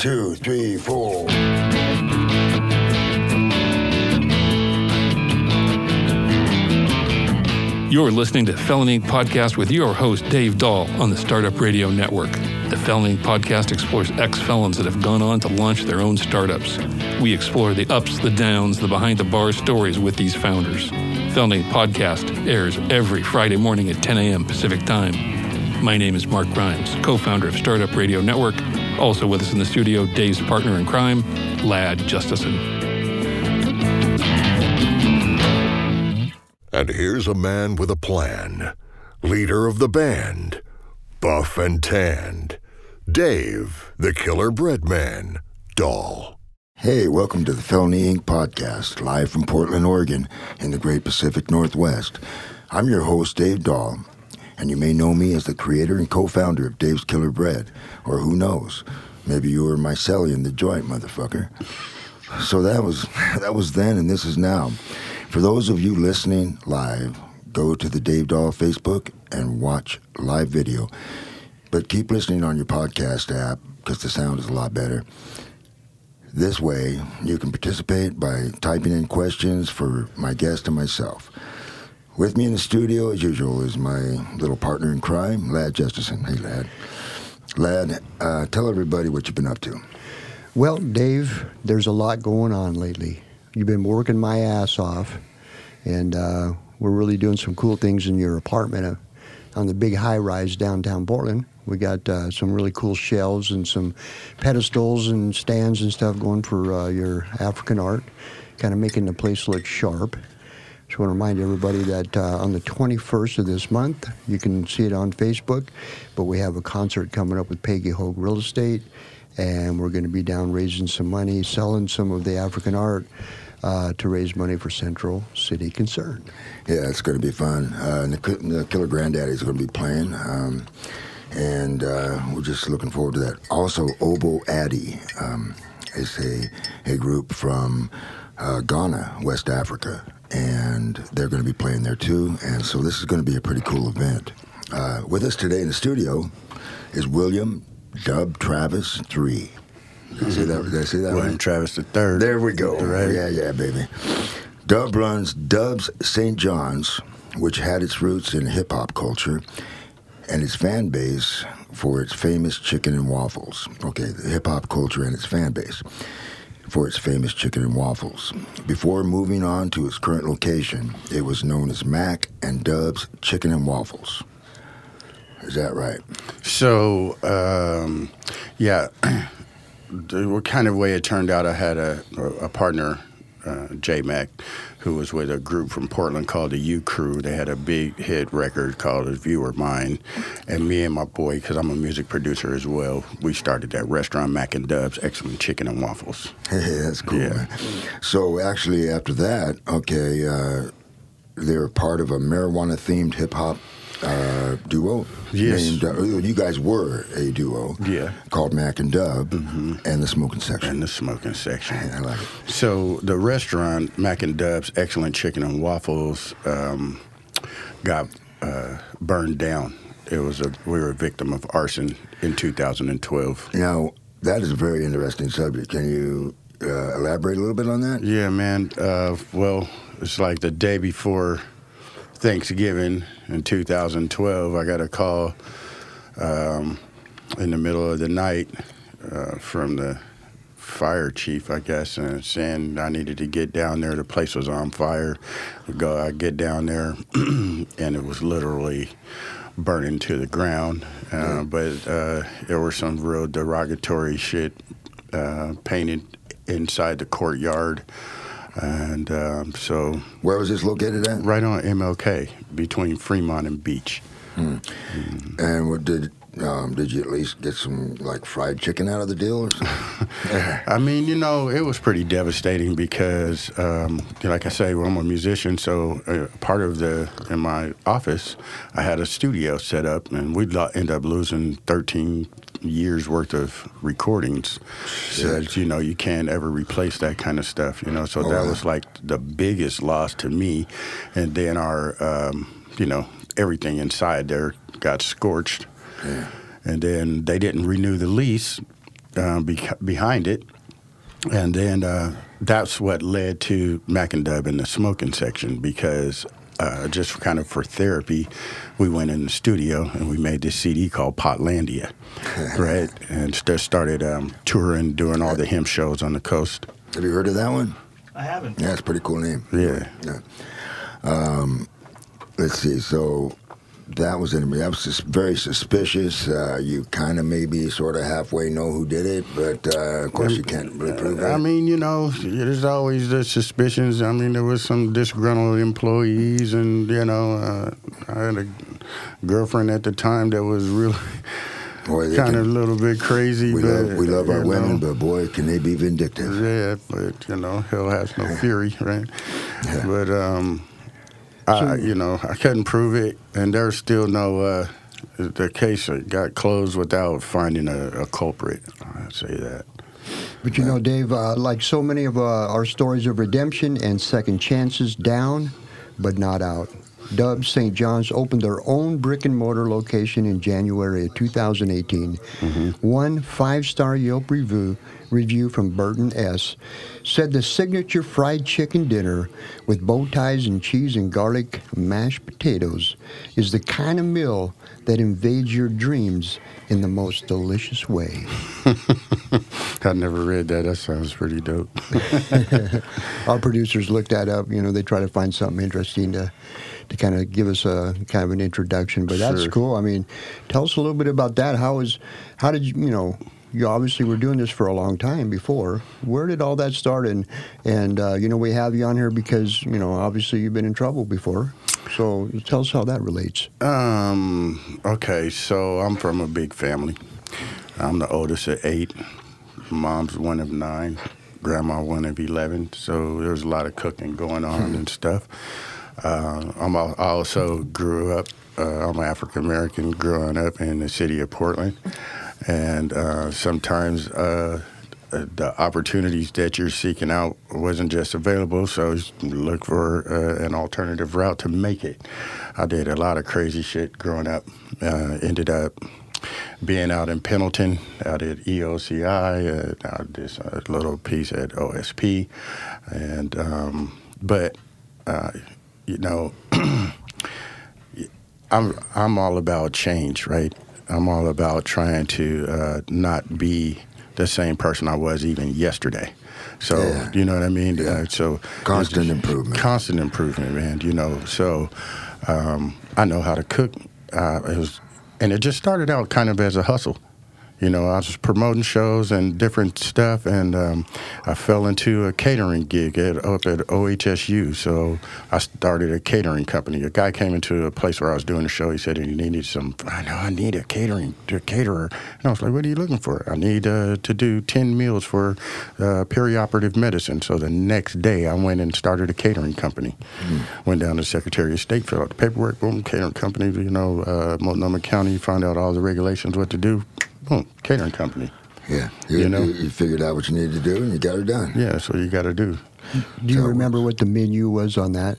two, three, four. You're listening to Felony Podcast with your host, Dave Dahl, on the Startup Radio Network. The Felony Podcast explores ex felons that have gone on to launch their own startups. We explore the ups, the downs, the behind the bar stories with these founders. Felony Podcast airs every Friday morning at 10 a.m. Pacific Time. My name is Mark Grimes, co founder of Startup Radio Network. Also with us in the studio, Dave's partner in crime, Ladd Justesen. And here's a man with a plan. Leader of the band. Buff and tanned. Dave, the killer bread man. Dahl. Hey, welcome to the Felony Inc. podcast, live from Portland, Oregon, in the great Pacific Northwest. I'm your host, Dave Dahl, and you may know me as the creator and co founder of Dave's Killer Bread, or who knows, maybe you were my cellie in the joint, motherfucker. So that was that was then, and this is now. For those of you listening live, go to the Dave Dahl Facebook and watch live video. But keep listening on your podcast app because the sound is a lot better. This way, you can participate by typing in questions for my guest and myself. With me in the studio, as usual, is my little partner in crime, Ladd Justesen. Hey, Ladd. Ladd, uh, tell everybody what you've been up to. Well, Dave, there's a lot going on lately. You've been working my ass off, and uh, we're really doing some cool things in your apartment uh, on the big high rise downtown Portland. We got uh, some really cool shelves and some pedestals and stands and stuff going for uh, your African art, kind of making the place look sharp. Just want to remind everybody that uh, on the 21st of this month, you can see it on Facebook, but we have a concert coming up with Peggy Hogue Real Estate, and we're going to be down raising some money, selling some of the African art uh, to raise money for Central City Concern. Yeah, it's going to be fun. Uh, the Killer Granddaddy is going to be playing. Um, and uh, we're just looking forward to that. Also, Obo Addy um, is a, a group from uh, Ghana, West Africa, and they're going to be playing there too. And so this is going to be a pretty cool event. Uh, with us today in the studio is William Dub Travis Three. Did I say that? Did I say that William right? Travis the third. There we go. Right. Yeah, yeah, baby. Dub runs Dub's St. John's, which had its roots in hip hop culture, and its fan base for its famous chicken and waffles. Okay, the hip hop culture and its fan base for its famous chicken and waffles. Before moving on to its current location, it was known as Mac and Dub's Chicken and Waffles. Is that right? So, um, yeah, the kind of way it turned out, I had a, a partner, uh, J Mac, who was with a group from Portland called the U-Krew. They had a big hit record called "If U Were Mine," and me and my boy, because I'm a music producer as well, we started that restaurant, Mac and Dubs, excellent chicken and waffles. Hey, that's cool. Yeah. Man. So actually, after that, okay, uh, they're part of a marijuana-themed hip hop uh, duo. Yes. Named, uh, you guys were a duo. Yeah. Mm-hmm. Called Mac and Dub and the Smoking Section. And the smoking section. I like it. So the restaurant Mac and Dub's excellent chicken and waffles um, got uh, burned down. It was a we were a victim of arson in 2012. Now that is a very interesting subject. Can you uh, elaborate a little bit on that? Yeah, man. Uh, well, it's like the day before Thanksgiving in 2012. I got a call um, in the middle of the night uh, from the fire chief, I guess, and saying I needed to get down there. The place was on fire. I go, I get down there, and it was literally burning to the ground. Uh, But uh, there were some real derogatory shit uh, painted inside the courtyard. And um, so, Where was this located at? right on MLK between Fremont and Beach. And what did um, did you at least get some like fried chicken out of the deal or something? I mean, you know, it was pretty devastating because, um, like I say, well, I'm a musician, so uh, part of the in my office, I had a studio set up, and we'd lo- end up losing 13 years worth of recordings. So you know, you can't ever replace that kind of stuff. You know, so Oh, that wow. was like the biggest loss to me, and then our, um, you know, everything inside there got scorched yeah. and then they didn't renew the lease be- behind it, and then uh, that's what led to Mac and Dub in the smoking section because uh, just kind of for therapy, we went in the studio and we made this CD called Potlandia, right? And just started um, touring, doing all the hemp shows on the coast. Have you heard of that one? I haven't. Yeah, it's a pretty cool name. Yeah. Yeah. Um, let's see. So that was in, that was just very suspicious. Uh, you kind of maybe sort of halfway know who did it, but uh, of course you can't really prove it. I mean, you know, there's always the suspicions. I mean, there was some disgruntled employees, and you know, uh, I had a girlfriend at the time that was really Boy, kind of a little bit crazy. we but, love we love our you women, but boy, can they be vindictive. yeah, but you know, hell has no fury, right? Yeah. But um, I, you know, I couldn't prove it, and there's still no. Uh, the case got closed without finding a, a culprit. I'd say that. But you know, Dave, uh, like so many of uh, our stories of redemption and second chances, down but not out. Dubs St. John's opened their own brick and mortar location in January of 2018. One five star Yelp review, review from Burton S. said the signature fried chicken dinner with bow ties and cheese and garlic mashed potatoes is the kind of meal that invades your dreams in the most delicious way. I never read that. That sounds pretty dope. our producers looked that up. You know, they try to find something interesting to to kind of give us a kind of an introduction. But that's Sure. cool. I mean, tell us a little bit about that. How is how did you you know? You obviously were doing this for a long time before. Where did all that start? And and uh, you know we have you on here because you know obviously you've been in trouble before. So tell us how that relates. Um. Okay. So I'm from a big family. I'm the oldest of eight. Mom's one of nine. Grandma one of eleven. So there's a lot of cooking going on and stuff. Uh, I'm I also grew up. Uh, I'm African American, growing up in the city of Portland, and uh, sometimes. Uh, the opportunities that you're seeking out wasn't just available, so look for uh, an alternative route to make it. I did a lot of crazy shit growing up. Uh, ended up being out in Pendleton, out at EOCI. Uh, I did a little piece at OSP, and um, but uh, you know, I'm I'm all about change, right? I'm all about trying to uh, not be the same person I was even yesterday. So Yeah. you know what I mean. Yeah. Uh, so Constant improvement. Constant improvement, man. You know, so um, I know how to cook. Uh, it was, and it just started out kind of as a hustle. You know, I was promoting shows and different stuff, and um, I fell into a catering gig at, up at OHSU. So I started a catering company. A guy came into a place where I was doing a show. He said he needed some. I know I need a catering a caterer, and I was like, "What are you looking for?" I need uh, to do ten meals for uh, perioperative medicine. So the next day, I went and started a catering company. Went down to Secretary of State, filled out the paperwork. Boom, catering company. You know, uh, Multnomah County. Found out all the regulations, what to do. Boom, catering company. Yeah, you, You know? you, you figured out what you needed to do, and you got it done. Yeah, that's what you got to do. Do you So- remember what the menu was on that?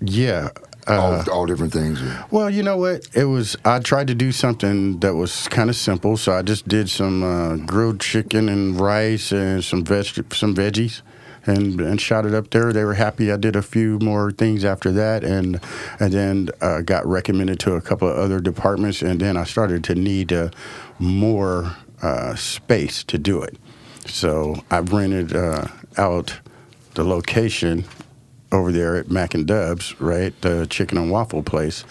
Yeah. Uh, all, all different things. well, you know what? It was. I tried to do something that was kind of simple, so I just did some uh, grilled chicken and rice and some veg, some veggies, and and shot it up there. They were happy. I did a few more things after that, and and then uh, got recommended to a couple of other departments, and then I started to need uh, more uh, space to do it. So I rented uh, out the location over there at Mac and Dubs, right, the chicken and waffle place,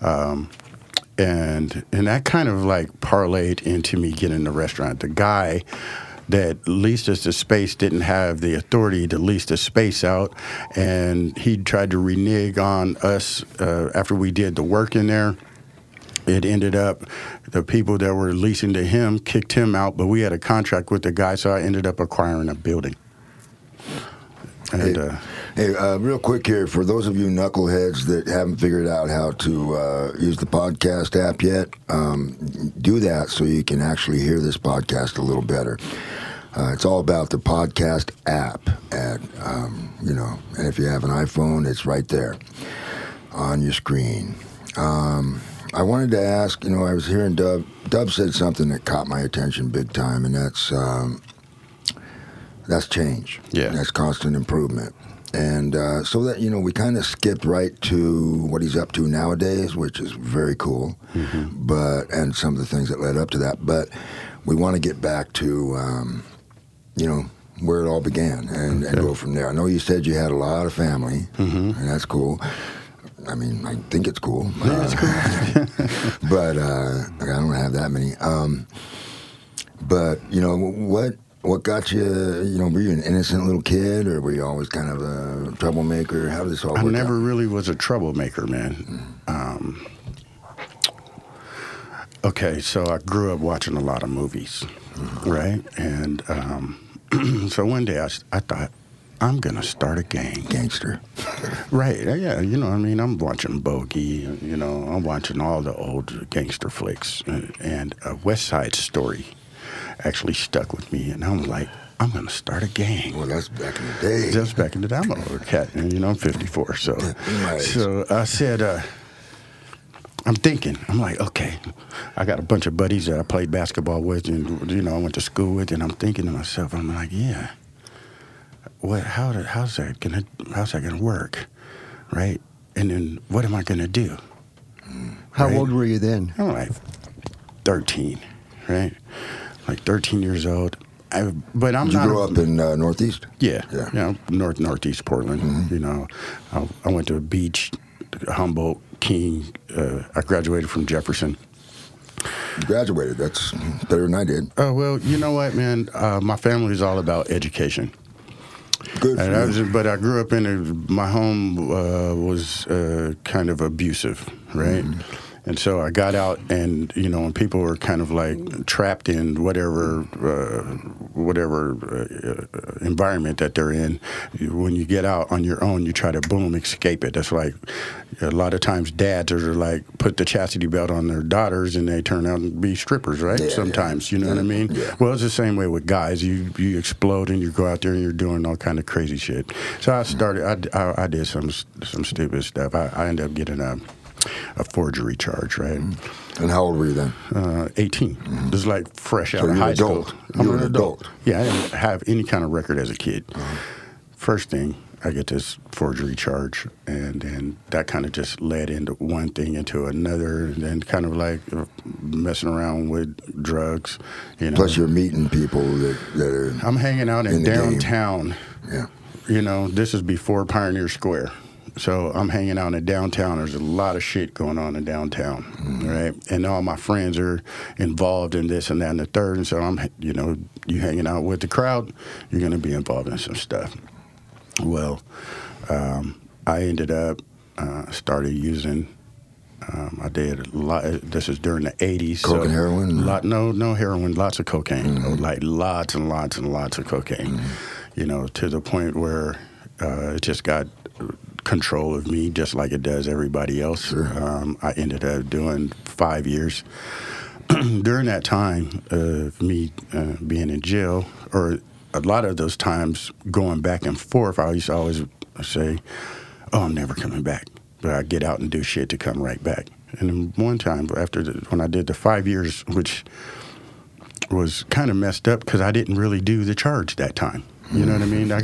um, and and that kind of like parlayed into me getting the restaurant. The guy that leased us the space didn't have the authority to lease the space out, and he tried to renege on us uh, after we did the work in there it ended up the people that were leasing to him kicked him out, but we had a contract with the guy, so I ended up acquiring a building. And uh, hey uh, real quick here, for those of you knuckleheads that haven't figured out how to uh, use the podcast app yet, um, do that so you can actually hear this podcast a little better. Uh, it's all about the podcast app, and um, you know, and if you have an iPhone, it's right there on your screen. Um, I wanted to ask. You know, I was hearing Dub. Dub said something that caught my attention big time, and that's um, that's change. Yeah. that's constant improvement. And uh, so that you know, we kind of skipped right to what he's up to nowadays, which is very cool. But and some of the things that led up to that. But we want to get back to um, you know where it all began and, and go from there. I know you said you had a lot of family, and that's cool. I mean, I think it's cool. Yeah, it's cool. but uh, I don't have that many. Um, but you know what? What got you? You know, were you an innocent little kid, or were you always kind of a troublemaker? How did this all I never out? really was a troublemaker, man. Um, okay, so I grew up watching a lot of movies, right? And um, so one day I thought, I'm going to start a gang. gangster. Right, yeah, you know, what I mean, I'm watching Bogey, you know, I'm watching all the old gangster flicks. And a West Side Story actually stuck with me. And I'm like, I'm going to start a gang. Well, that's back in the day. That's back in the day, I'm an older cat, and you know I'm 54. So, Right. so I said, uh, I'm thinking, I'm like, okay, I got a bunch of buddies that I played basketball with, and you know I went to school with, and I'm thinking to myself, I'm like, yeah, what? How? did- How's that gonna? How's that gonna work? Right? And then what am I gonna do? How Right. old were you then? I'm like 13, right? Like 13 years old. I, but I'm Did you a- up in uh, Northeast? yeah, Yeah. yeah, north northeast Portland. You know, I, I went to a beach, Humboldt, King. Uh, I graduated from Jefferson. You graduated. That's better than I did. Uh, well, you know what, man? Uh, my family is all about education. Good I you. was, but I grew up in a, my home uh, was uh, kind of abusive, right? And so I got out, and you know, when people were kind of like trapped in whatever uh, whatever uh, environment that they're in, when you get out on your own, you try to boom escape it. That's like a lot of times dads are like put the chastity belt on their daughters, and they turn out to be strippers, right? Yeah, yeah. Sometimes, you know what I mean? Yeah. Well, it's the same way with guys. You you explode and you go out there and you're doing all kind of crazy shit. So I started. I, I, I did some some stupid stuff. I, I ended up getting a a forgery charge. Right, And how old were you then? uh, 18. This is like fresh out So of you're high adult. school. You're an adult. Yeah, I didn't have any kind of record as a kid. First thing. I get this forgery charge, and then that kind of just led into one thing into another, and then kind of like messing around with drugs. You know, Plus, you're meeting people that, that are. I'm hanging out in, in downtown. Yeah. You know, this is before Pioneer Square. So I'm hanging out in downtown. There's a lot of shit going on in downtown, right? And all my friends are involved in this and that and the third. And so I'm, you know, you hanging out with the crowd, you're going to be involved in some stuff. Well, um, I ended up uh, started using. Um, I did a lot. This is during the '80s. Coke and heroin? Lot, no, no heroin. Lots of cocaine. Like lots and lots and lots of cocaine. You know, to the point where uh, it just got control of me, just like it does everybody else. Um, I ended up doing five years. During that time of me uh, being in jail, or a lot of those times going back and forth, I used to always say, "Oh, I'm never coming back," but I get out and do shit to come right back. And then one time after the, when I did the five years, which was kind of messed up because I didn't really do the charge that time. You know what I mean? I,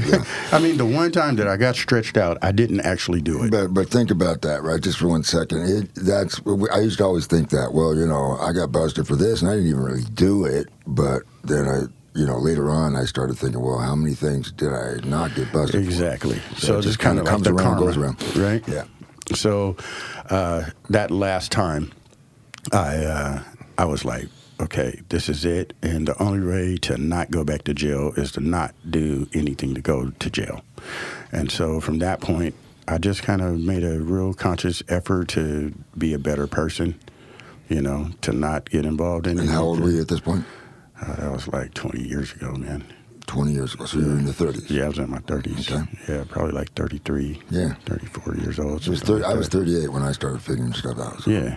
I mean, the one time that I got stretched out, I didn't actually do it. But but think about that, right? Just for one second. It, that's I used to always think that. Well, you know, I got busted for this, and I didn't even really do it. But then I, you know, later on, I started thinking, well, how many things did I not get busted? for? Exactly. So So it just kind of like comes around, karma, goes around. right? Yeah. So uh, that last time, I uh, I was like, okay, this is it, and the only way to not go back to jail is to not do anything to go to jail. And so from that point, I just kind of made a real conscious effort to be a better person. You know, to not get involved in. And how old were you at this point? Uh, that was like 20 years ago, man. Twenty years ago. So you're in the thirties. Yeah, I was in my 30s. Okay. Yeah, probably like 33. Yeah. 34 years old. I was, something thir- like I was 38 when I started figuring stuff out. So. Yeah.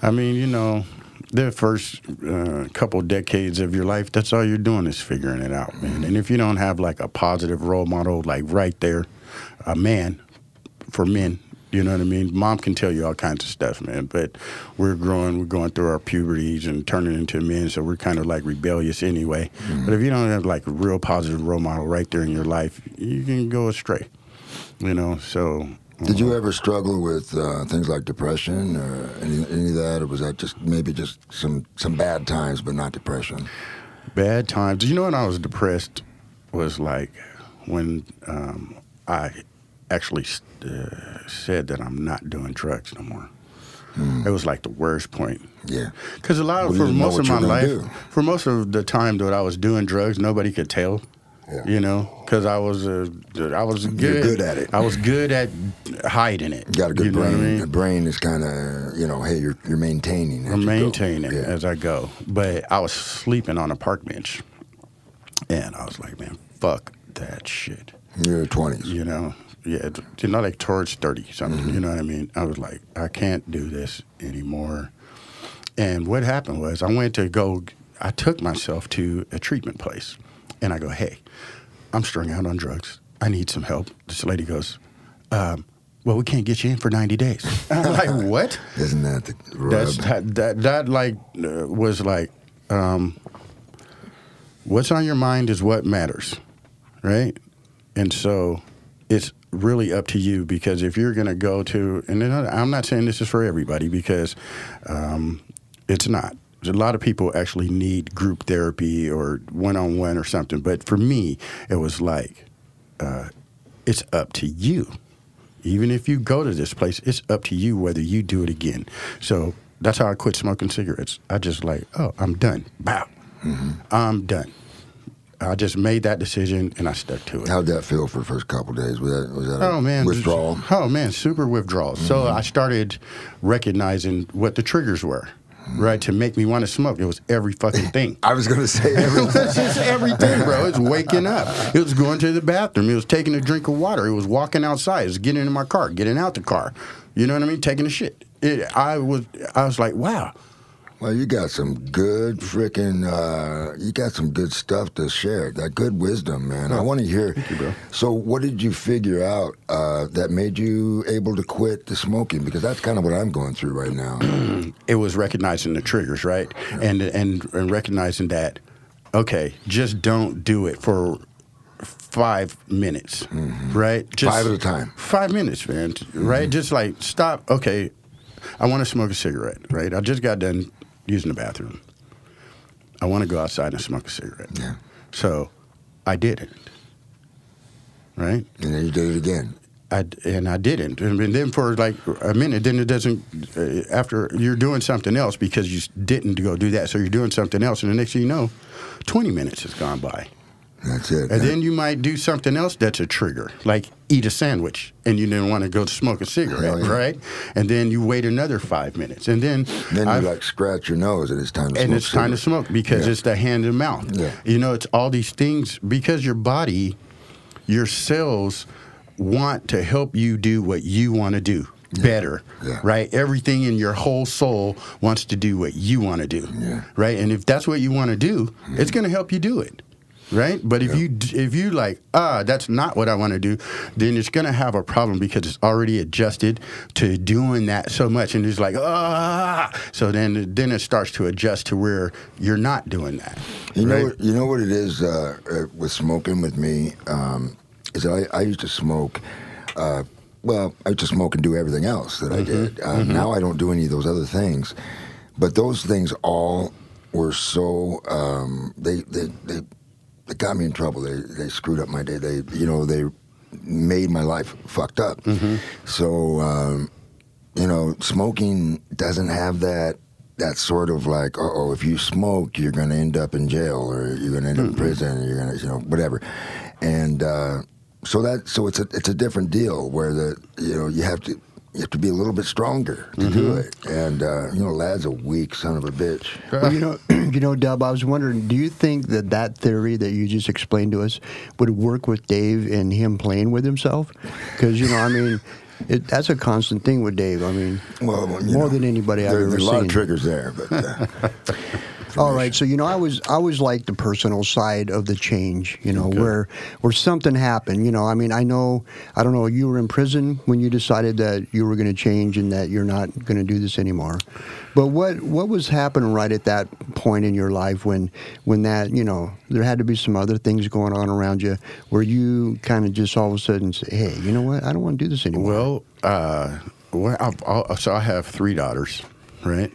I mean, you know, the first uh, couple decades of your life, that's all you're doing is figuring it out, man. And if you don't have like a positive role model, like right there, a man for men, You know what I mean? Mom can tell you all kinds of stuff, man. But we're growing, we're going through our puberties and turning into men, so we're kind of like rebellious anyway. But if you don't have like a real positive role model right there in your life, you can go astray. You know, so Did you ever struggle with uh, things like depression or any, any of that, or was that just maybe just some some bad times, but not depression? bad times. You know when I was depressed was like when um, I actually uh, said that I'm not doing drugs no more. It was like the worst point. Yeah. Because a lot of, you for most of my life, do. for most of the time that I was doing drugs, nobody could tell. Yeah. You know, because I was uh, I was good. good at it. I was good at hiding it. You got a good you what I brain. mean? The brain is kind of, you know, hey, you're you're maintaining. I'm maintaining Yeah. as I go. But I was sleeping on a park bench, and I was like, man, fuck that shit. You're 20s. You know, yeah, you know, like towards thirty something. You know what I mean? I was like, I can't do this anymore. And what happened was, I went to go. I took myself to a treatment place, and I go, hey, I'm strung out on drugs. I need some help. This lady goes, um, well, we can't get you in for 90 days. I'm like, what? Isn't that the rub? That's that, that that like uh, was like um, what's on your mind is what matters, right? And so it's really up to you because if you're going to go to and I'm not saying this is for everybody because um, it's not. A lot of people actually need group therapy or one on one or something, but for me, it was like uh, it's up to you. Even if you go to this place, it's up to you whether you do it again. So that's how I quit smoking cigarettes. I just like, oh, I'm done. Bow. I'm done. I just made that decision and I stuck to it. How'd that feel for the first couple days? Was that was that a Oh man, withdrawal? Oh man, super withdrawal. So I started recognizing what the triggers were, right, to make me want to smoke. It was every fucking thing. I was gonna say It was just everything, bro. It was waking up. It was going to the bathroom. It was taking a drink of water. It was walking outside. It was getting in my car, getting out the car. You know what I mean? Taking a shit. It, I was. I was like, wow. Well, you got some good freaking. Uh, you got some good stuff to share. That good wisdom, man. I want to hear. you, bro. So, what did you figure out uh, that made you able to quit the smoking? Because that's kind of what I'm going through right now. it was recognizing the triggers, right? And, and and recognizing that, okay, just don't do it for five minutes, right? Just Mm-hmm. Five at a time. Five minutes, man. Right? Just like stop. Okay, I want to smoke a cigarette, right? I just got done using the bathroom. I want to go outside and smoke a cigarette. Yeah. So, I didn't. Right? And then you did it again. I, and I didn't. And then for like a minute, then it doesn't. Uh, after you're doing something else because you didn't go do that, so you're doing something else, and the next thing you know, 20 minutes has gone by, That's it. and then you might do something else that's a trigger, like eat a sandwich, and you didn't want to go smoke a cigarette, oh, yeah. right? And then you wait another five minutes, and then then you I've- like scratch your nose, and it's time to smoke. and smoke. it's time to smoke because Yeah. it's the hand and mouth. Yeah. You know, it's all these things because your body, your cells want to help you do what you want to do better. Yeah. Right? Everything in your whole soul wants to do what you want to do. Yeah. Right? And if that's what you want to do, it's going to help you do it. Right, but if you if you like ah that's not what I want to do, then it's gonna have a problem because it's already adjusted to doing that so much, and it's like ah. So then then it starts to adjust to where you're not doing that. You know, right? what, you know what it is uh, uh, with smoking with me um, is I, I used to smoke. Uh, well, I used to smoke and do everything else that I did. Uh, Now I don't do any of those other things, but those things all were so um, they they they they got me in trouble. They they screwed up my day. They you know they made my life fucked up. So um, you know, smoking doesn't have that that sort of like, oh, if you smoke, you're going to end up in jail or you're going to end up in prison, or you're going to, you know, whatever. And uh, so that, so it's a it's a different deal where the you know you have to you have to be a little bit stronger to do it. And uh, you know, Ladd's a weak son of a bitch. Well, you know, you know, Dub. I was wondering, do you think that that theory that you just explained to us would work with Dave and him playing with himself? Because you know, I mean, it, that's a constant thing with Dave. I mean, Well, more know, than anybody I've there- ever there's a lot seen. of triggers there, but. Uh, All right, so you know, I was I was like the personal side of the change. You know, where where something happened. You know, I mean, I know I don't know. You were in prison when you decided that you were going to change and that you're not going to do this anymore. But what what was happening right at that point in your life when when that you know there had to be some other things going on around you where you kind of just all of a sudden say, hey, you know what? I don't want to do this anymore. Well, uh, well I've, I'll, so I have three daughters, right?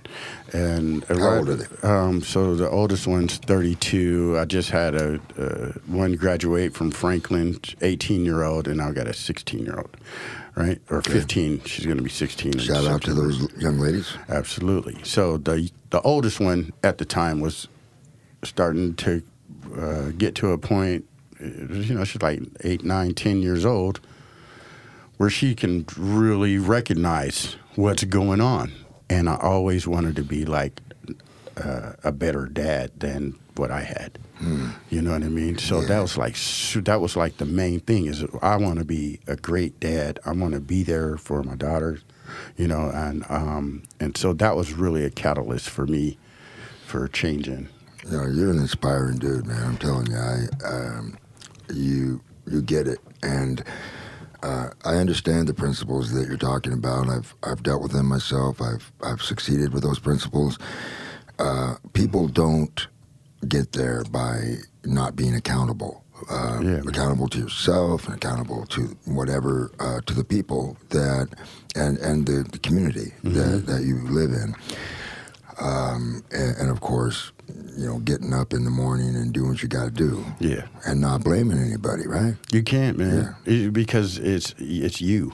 And How right- old are they? Um, so the oldest one's 32. I just had a uh, one graduate from Franklin, 18 year old, and I got a 16 year old, right? Or 15. She's going to be 16. Shout out to those young ladies. Absolutely. So the the oldest one at the time was starting to uh, get to a point. You know, she's like eight, nine, ten years old, where she can really recognize what's going on. And I always wanted to be like uh, a better dad than what I had. You know what I mean? So that was like that was like the main thing is I want to be a great dad. I want to be there for my daughters, you know, and um, and so that was really a catalyst for me for changing. You know, you're an inspiring dude, man. I'm telling you, I, um, you, you get it, and uh, I understand the principles that you're talking about. I've, I've dealt with them myself. I've, I've succeeded with those principles. Uh, people don't get there by not being accountable. Uh, Yeah, accountable to yourself and accountable to whatever uh, to the people that and and the, the community that, that you live in um, and, and of course, you know, getting up in the morning and doing what you got to do, Yeah, and not blaming anybody, right? you can't, man, It- because it's it's you.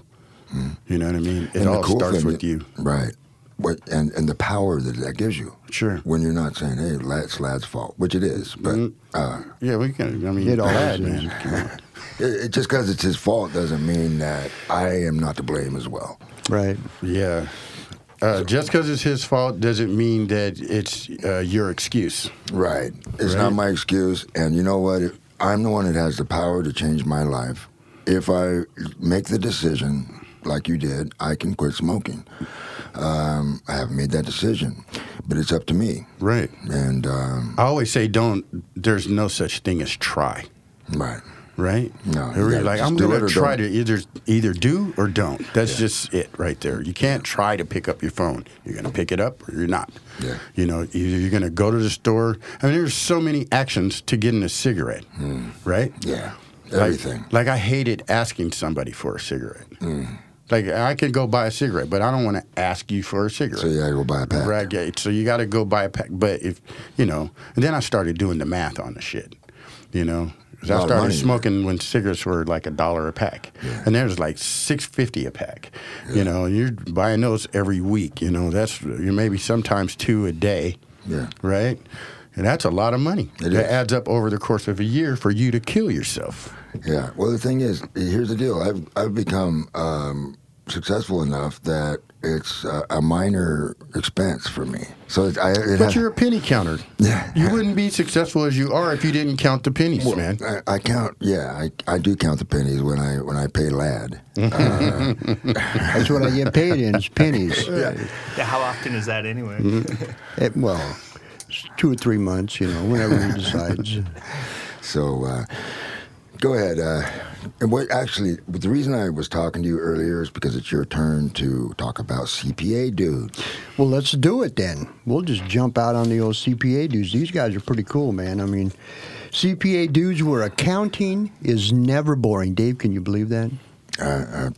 You know what I mean? It And all cool starts with you. right? What and and the power that that gives you. Sure. When you're not saying, "Hey, that's Ladd's fault," which it is, but Mhm. uh, Yeah, we can. I mean, It is. man. It, it, just because it's his fault doesn't mean that I am not to blame as well. right. Yeah. Uh, just because it's his fault doesn't mean that it's uh, your excuse. Right. It's Right. not my excuse. And you know what? I'm the one that has the power to change my life. If I make the decision, like you did, I can quit smoking. Um, I haven't made that decision, but it's up to me. Right. And, um, I always say, don't. There's no such thing as try. right. Right? No, gotta like I'm gonna try don't. to either either do or don't. That's just it right there. You can't try to pick up your phone. You're gonna pick it up or you're not. Yeah. You know, either you're gonna go to the store. I mean, there's so many actions to getting a cigarette, right? Hmm. Yeah. Like- Everything. Like, I hated asking somebody for a cigarette. Hmm. Like I could go buy a cigarette, but I don't want to ask you for a cigarette. so you gotta go buy a pack. Right, So you got to go buy a pack. But if you know, and then I started doing the math on the shit. You know, 'Cause A I started smoking when cigarettes were like a dollar a pack, and there's like six fifty a pack. You know, you're buying those every week. You know, that's you maybe sometimes two a day. Yeah. Right. And that's a lot of money. It that is. adds up over the course of a year for you to kill yourself. Yeah. Well, the thing is, here's the deal. I've I've become um, successful enough that it's uh, a minor expense for me. So it, I, it But has- you're a penny counter. Yeah. You wouldn't be successful as you are if you didn't count the pennies, Well, man. I, I count. Yeah, I, I do count the pennies when I when I pay Ladd. That's what I get paid in is pennies. Yeah, how often is that anyway? It- well, it's two or three months, you know, whenever he decides. So uh, go ahead. And what actually the reason I was talking to you earlier is because it's your turn to talk about CPA dudes. Well, let's do it then. We'll just jump out on the old CPA dudes. These guys are pretty cool, man. I mean, CPA dudes where accounting is never boring. Dave, can you believe that? Uh, uh,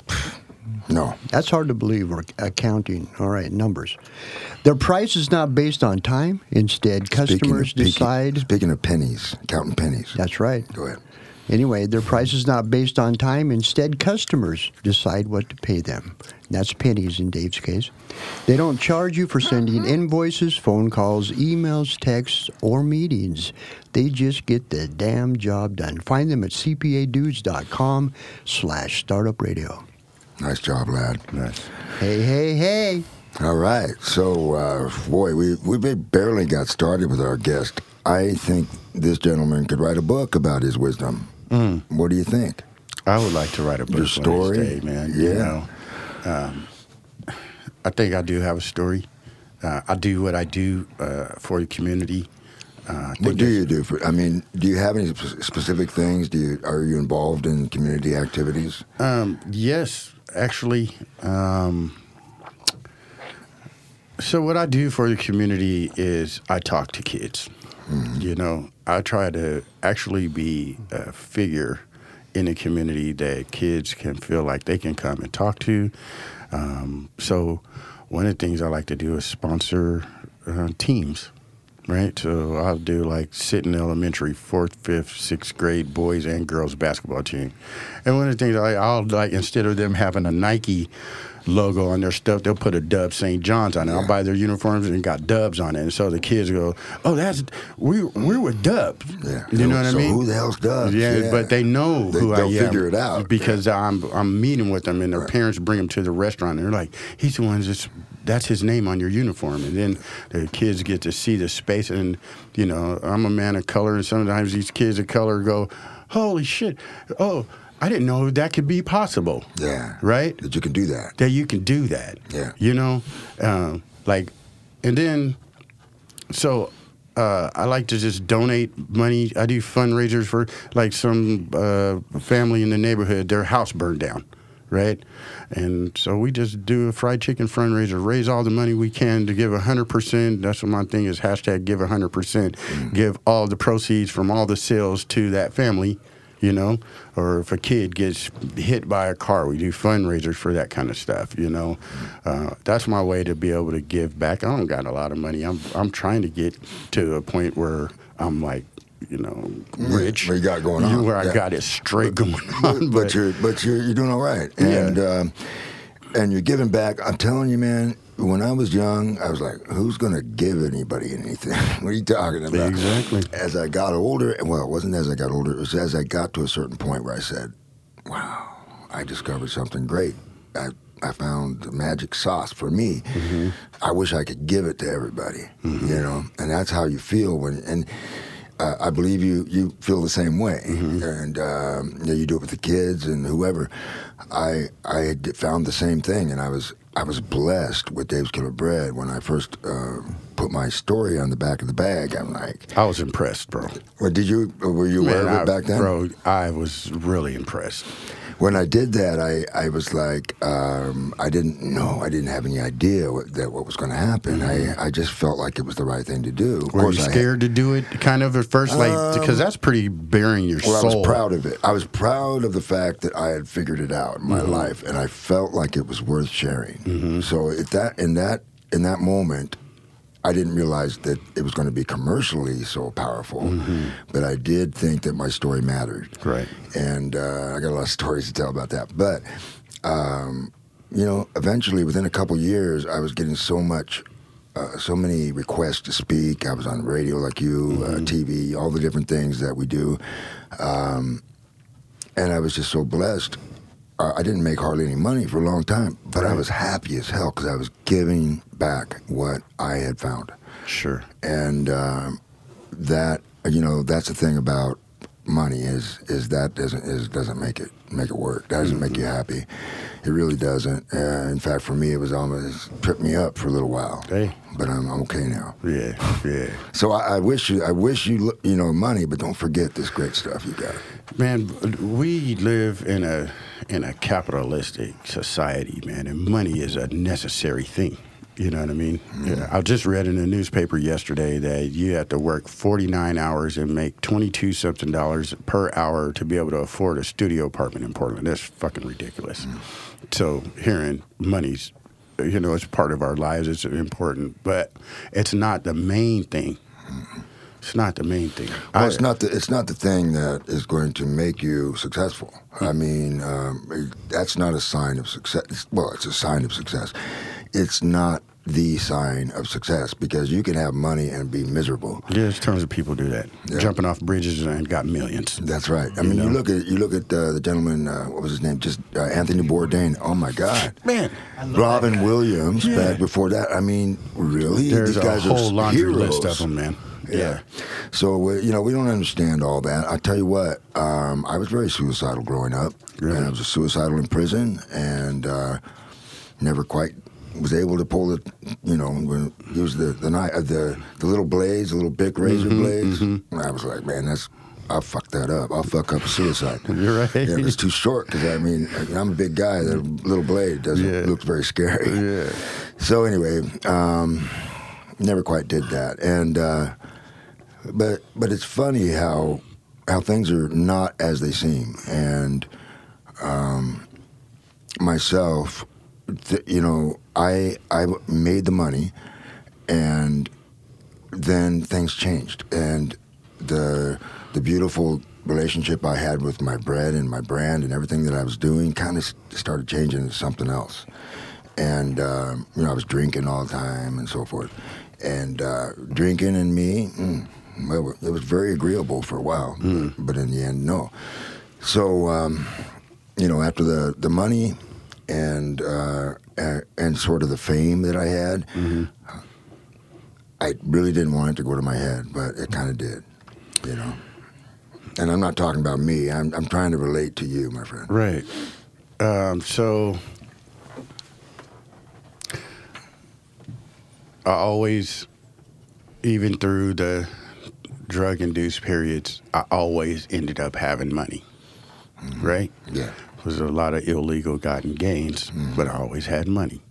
no, That's hard to believe. Accounting. All right, numbers. Their price is not based on time. Instead, customers speaking, decide. Speaking of pennies, counting pennies. That's right. Go ahead. Anyway, their price is not based on time. Instead, customers decide what to pay them. That's pennies in Dave's case. They don't charge you for sending invoices, phone calls, emails, texts, or meetings. They just get the damn job done. Find them at cpadudes.com slash startup radio. Nice job, Ladd. Nice. Hey, hey, hey. All right. So, uh, boy, we, we barely got started with our guest. I think this gentleman could write a book about his wisdom. What do you think? I would like to write a book Your story? these man. Yeah. You know, um, I think I do have a story. uh, I do what I do uh, for the community. Uh, What do you do for? I mean, do you have any sp- specific things? Do you are you involved in community activities? Um, yes, actually. Um, so what I do for the community is I talk to kids. You know, I try to actually be a figure in the community that kids can feel like they can come and talk to. Um, so one of the things I like to do is sponsor uh, teams. Right, so I'll do like Sitton Elementary, fourth, fifth, sixth grade boys and girls basketball team, and one of the things I, I'll like instead of them having a Nike logo on their stuff, they'll put a Dub St. John's on it. I'll buy their uniforms and got Dubs on it, and so the kids go, "Oh, that's we we're with Dubs." Yeah. you know what So I mean. who the hell's Dubs? Yeah, Yeah. but they know They- who I am. they'll figure it out. because I'm I'm meeting with them, and their parents bring them to the restaurant, and they're like, "He's the one that's that's his name on your uniform," and then the kids get to see the space, and you know, I'm a man of color, and sometimes these kids of color go, "Holy shit! Oh, I didn't know that could be possible." Yeah. Right That you can do that. that you can do that. Yeah. You know, um, like, and then, so uh, I like to just donate money. I do fundraisers for like some uh, family in the neighborhood. Their house burned down, right? And so we just do a fried chicken fundraiser, raise all the money we can to give hundred percent. That's what my thing is. Hashtag give hundred percent. Give all the proceeds from all the sales to that family you know, or if a kid gets hit by a car, we do fundraisers for that kind of stuff, you know. Uh, that's my way to be able to give back. I don't got a lot of money. I'm I'm trying to get to a point where I'm like, you know, rich. what you got going You- on, Where I got it straight going but, on. but you're but you're you're doing all right, Yeah. and um, and you're giving back. I'm telling you, man. When I was young, I was like, "Who's gonna give anybody anything? what are you talking about?" Exactly. As I got older, well, it wasn't as I got older. It was as I got to a certain point where I said, "Wow, I discovered something great. I I found the magic sauce for me. I wish I could give it to everybody. You know, and that's how you feel when and." uh, I believe you you feel the same way, and um, you, know, you do it with the kids and whoever. I I had found the same thing, and I was I was blessed with Dave's Killer Bread when I first uh, put my story on the back of the bag. I'm like, I was impressed, bro. well, did you were you aware Man, of it I- back then? bro, I was really impressed. When I did that, I, I was like, um, I didn't know, I didn't have any idea what, that what was going to happen. I, I just felt like it was the right thing to do. Of Mm-hmm. Were you I had- scared to do it, kind of at first, like because that's pretty bearing your Well, I was proud of it. I was proud of the fact that I had figured it out in my Mm-hmm. life, and I felt like it was worth sharing. So at that in that in that moment, I didn't realize that it was going to be commercially so powerful, but I did think that my story mattered. Mm-hmm. Right. And uh, I got a lot of stories to tell about that, but. Um, you know, eventually, within a couple years, I was getting so much uh, so many requests to speak. I was on radio like you, uh, TV, all the different things that we do. Um, and I was just so blessed. Uh, I didn't make hardly any money for a long time, but I was happy as hell because I was giving back what I had found. Sure. And um, that, you know, that's the thing about money is is that doesn't is doesn't make it make it work. That doesn't make you happy. It really doesn't. Uh, in fact, for me, it was almost tripped me up for a little while. Hey. But I'm, I'm okay now. Yeah. Yeah. So I, I wish you, I wish you, you know, money, but don't forget this great stuff you got. Man, we live in a in a capitalistic society, man, and money is a necessary thing. You know what I mean? Mm-hmm. Yeah, I just read in the newspaper yesterday that you have to work 49 hours and make 22 something dollars per hour to be able to afford a studio apartment in Portland. That's fucking ridiculous. Mm. So hearing money's, you know, it's part of our lives. It's important, but it's not the main thing. It's not the main thing. Well, I- it's not the it's not the thing that is going to make you successful. I mm. mean, um, that's not a sign of success. Well, it's a sign of success. It's not the sign of success because you can have money and be miserable. Yeah, there's tons of people do that. Yeah. Jumping off bridges and got millions. That's right. I mean, you look at you look at uh, the gentleman. Uh, what was his name? Just uh, Anthony Bourdain. Oh my God, Man, Robin Williams. Yeah. Back before that, I mean, really, there's these a whole are laundry heroes. list of them, man. Yeah. So uh, you know we don't understand all that. I tell you what, um, I was very suicidal growing up. Really? And I was suicidal in prison, and uh, never quite was able to pull the, you know, when- use the the knife, uh, the the little blades, the little big razor Mm-hmm, blades. And I was like, man, that's I'll fuck that up. I'll fuck up a suicide. You're right. Yeah, it's too short because I mean I'm a big guy. That little blade doesn't Yeah. look very scary. Yeah. So anyway, um, never quite did that, and uh, but but it's funny how how things are not as they seem, and um, myself, th- you know, I I made the money, and then things changed, and the the beautiful relationship I had with my bread and my brand and everything that I was doing kind of started changing into something else and uh, you know I was drinking all the time and so forth. And uh, drinking and me, mm, well, it was very agreeable for a while, but in the end, no. So um, you know, after the the money and uh, and, and sort of the fame that I had, I really didn't want it to go to my head, but it kind of did, you know. And I'm not talking about me. I'm I'm trying to relate to you, my friend. Right. Um, so I always, even through the drug induced periods, I always ended up having money. Right? Yeah. Was a lot of illegal gotten gains, mm. but I always had money.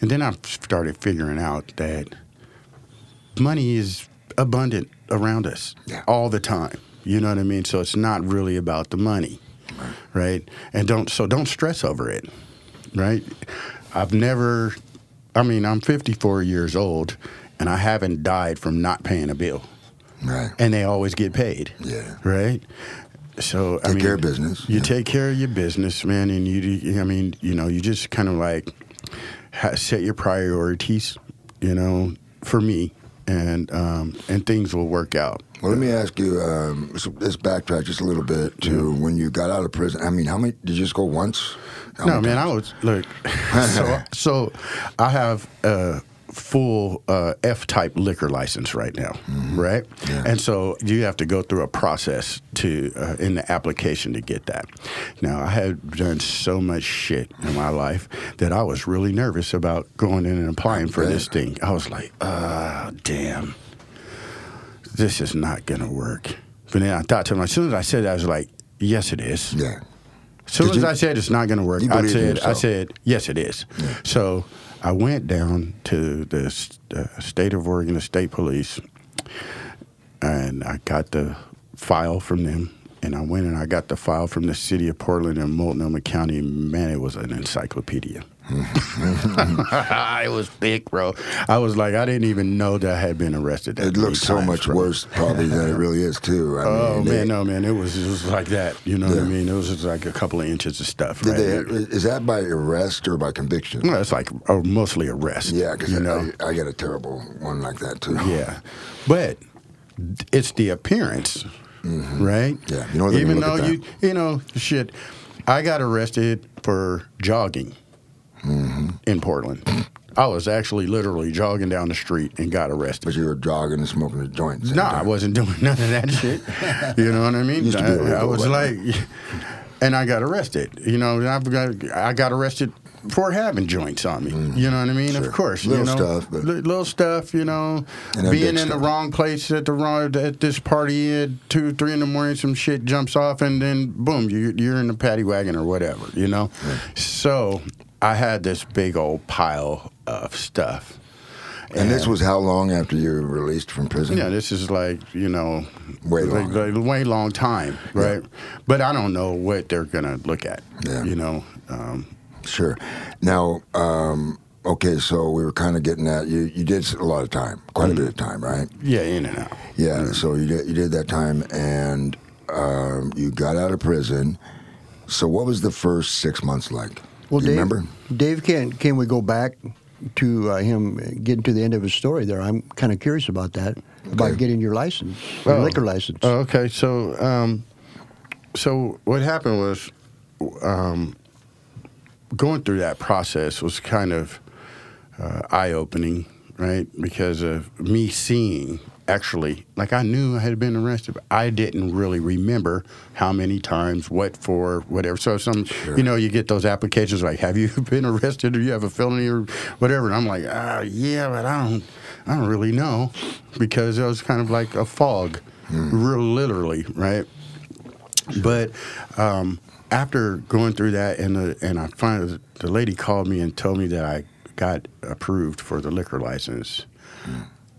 And then I started figuring out that money is abundant around us Yeah. all the time. You know what I mean? So it's not really about the money, right? And don't so don't stress over it, right? I've never. I mean, I'm 54 years old, and I haven't died from not paying a bill, Right. and they always get paid. Yeah. Right. So I mean, care of business. You Yeah. take care of your business, man, and you. I mean, you know, you just kind of like ha- set your priorities. You know, for me, and um, and things will work out. Well, let me ask you. Um, so let's backtrack just a little bit to when you got out of prison. I mean, how many did you just go once? How No, man, I was look. so, so I have a full uh, F-type liquor license right now, right? Yeah. And so you have to go through a process to uh, in the application to get that. Now, I had done so much shit in my life that I was really nervous about going in and applying for this thing. I was like, ah, damn, this is not gonna work. But then I thought to myself, as soon as I said that, I was like, yes, it is. Yeah. As soon Did as you- I said it's not going to work, I said, I said, yes, it is. So I went down to the uh, state of Oregon, the state police, and I got the file from them. And I went and I got the file from the city of Portland and Multnomah County. Man, it was an encyclopedia. it was big, bro. I was like, I didn't even know that I had been arrested. that It looks so times, much bro. worse, probably, than it really is, too. I Oh mean, they- man, no man, it was it was like that. You know what I mean? It was just like a couple of inches of stuff. Right? they, is that by arrest or by conviction? Well, it's like mostly arrest. Yeah, because you know. I, I got a terrible one like that, too. yeah, but it's the appearance, right? Mm-hmm. Yeah, you know, even though you you know shit, I got arrested for jogging. In Portland. I was actually literally jogging down the street and got arrested. But you were jogging and smoking a joint. at the same No, I wasn't doing none of that shit. You know what I mean? Used to be I, I was like, and I got arrested. You know, I've got I got arrested for having joints on me. You know what I mean? Mm. Sure. Of course, Little you know, stuff, but- li- little stuff. You know, being in the wrong place at the wrong at this party at two, three in the morning, some shit jumps off, and then boom, you, you're in the paddy wagon or whatever. You know, so I had this big old pile of stuff. And this was how long after you were released from prison? Yeah, this is like you know, Way long. like, way long time, right? But I don't know what they're gonna look at. Yeah. You know, um, Sure. Now, um, okay, so we were kind of getting at you. You did a lot of time, quite a bit of time, right? yeah, in and out. Yeah. So you did you did that time, and um, you got out of prison. So what was the first six months like? Well, Dave, remember? Dave, can can we go back to uh, him getting to the end of his story there? I'm kind of curious about that, about getting your license, your Oh. liquor license. Oh, okay, so um, so what happened was, um, going through that process was kind of uh, eye opening, right? Because of me seeing actually like I knew I had been arrested, but I didn't really remember how many times, what for, whatever. So some, you know, you get those applications like, "Have you been arrested? Or you have a felony or whatever?" And I'm like, "Ah, yeah, but I don't, I don't really know," because it was kind of like a fog, real literally, right? But um, after going through that, and the, and I finally the lady called me and told me that I got approved for the liquor license.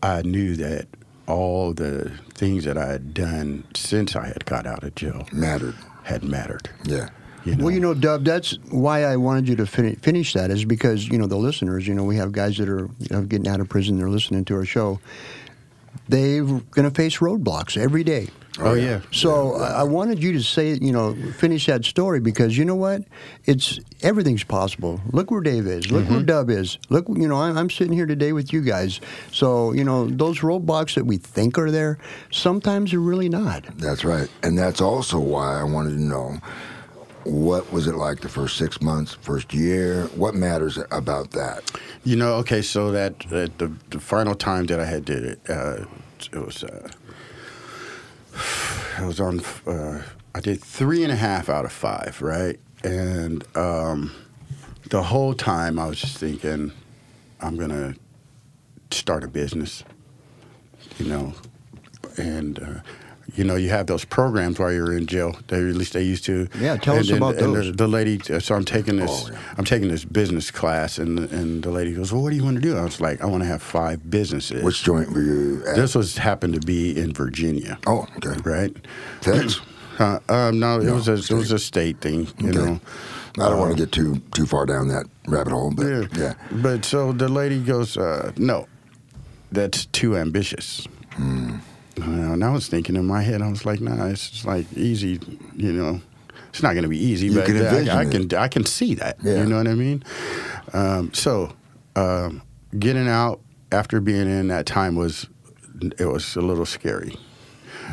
I knew that all the things that I had done since I had got out of jail Mattered. had mattered. Yeah. You know? Well, you know, Dub, that's why I wanted you to fin- finish that is because, you know, the listeners, you know, we have guys that are you know, getting out of prison, they're listening to our show. They're going to face roadblocks every day. oh yeah. So I I wanted you to say, you know, finish that story because you know what? It's everything's possible. Look where Dave is. Look Mm-hmm. where Dub is. Look, you know, I'm, I'm sitting here today with you guys. So you know, those roadblocks that we think are there, sometimes they're really not. That's right. And that's also why I wanted to know what was it like the first six months, first year? What matters about that? You know, okay, so that, that the the final time that I had did it, uh, it was uh, it was on. Uh, I did three and a half out of five, right? And um, the whole time I was just thinking, I'm gonna start a business, you know, and. Uh, you know, you have those programs while you're in jail. They, at least they used to. Yeah, tell And us then- about and those. The, the lady. So I'm taking this. Oh, yeah. I'm taking this business class, and and the lady goes, "Well, what do you want to do?" I was like, "I want to have five businesses." Which joint were you at? this was happened to be in Virginia, oh, okay. right? Feds? Uh, um, no, it No, was a state. it was a state thing, you Okay. know. I don't want to get too too far down that rabbit hole, but Yeah. yeah. But so the lady goes, uh, "No, that's too ambitious." Hmm. Uh, and I was thinking in my head, I was like, "Nah, it's just like easy, you know." It's not going to be easy, You but can I, I can I can see that. Yeah. You know what I mean? Um, so um, getting out after being in that time was it was a little scary,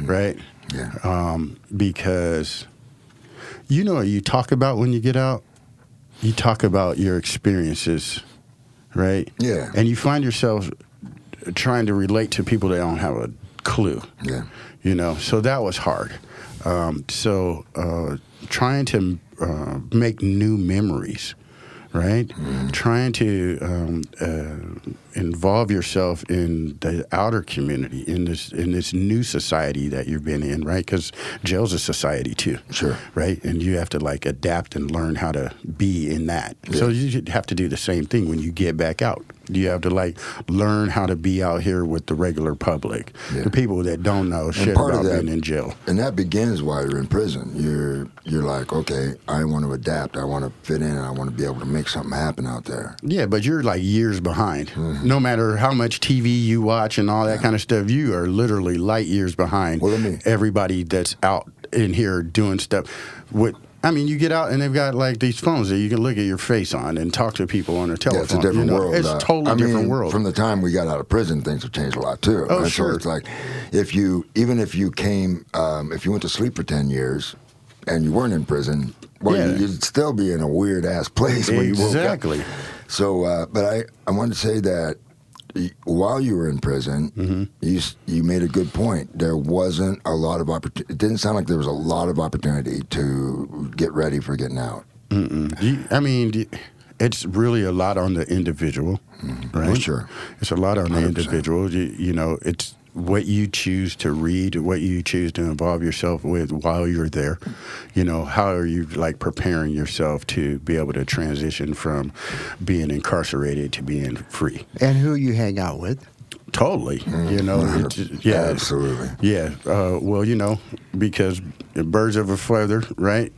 right? Hmm. Yeah. um, because you know what you talk about when you get out. You talk about your experiences, right? Yeah. And you find yourself trying to relate to people that don't have a clue. Yeah. You know, so that was hard. Um, so uh, trying to uh, make new memories, right? Trying to um, uh, involve yourself in the outer community, in this in this new society that you've been in, right? Because jail's a society too, Sure. right? And you have to like adapt and learn how to be in that. So you have to do the same thing when you get back out. You have to like learn how to be out here with the regular public, Yeah. the people that don't know shit part of about that- being in jail. And that begins while you're in prison. You're you're like, okay, I want to adapt. I want to fit in. I want to be able to make something happen out there. Yeah, but you're like years behind. Mm-hmm. No matter how much TV you watch and all that kind of stuff, you are literally light years behind Well, let me- everybody that's out in here doing stuff. With I mean, you get out and they've got like these phones that you can look at your face on and talk to people on a telephone. Yeah, it's a different you know? world. It's Uh, a totally I mean, different world. From the time we got out of prison, things have changed a lot too. Oh, right? sure. So it's like if you, even if you came, um, if you went to sleep for ten years, and you weren't in prison, well, Yeah. you, you'd still be in a weird ass place when you woke up. exactly. So, uh, but I, I wanted to say that while you were in prison, Mm-hmm. you you made a good point. There wasn't a lot of opportunity. It didn't sound like there was a lot of opportunity to get ready for getting out. You, I mean, y- it's really a lot on the individual, right? Well, sure. It's a lot on the 100%. individual. You, you know, it's what you choose to read, what you choose to involve yourself with while you're there. You know, how are you like preparing yourself to be able to transition from being incarcerated to being free? And who you hang out with. Totally. You know, yeah, Mm-hmm. Absolutely. yeah. Uh, well, you know, because birds of a feather, right?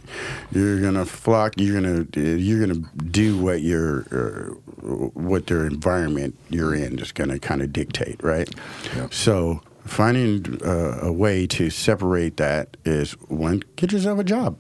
You're gonna flock. You're gonna you're gonna do what your uh, what their environment you're in is gonna kind of dictate, right? Yep. So finding uh, a way to separate that is one, get yourself a job.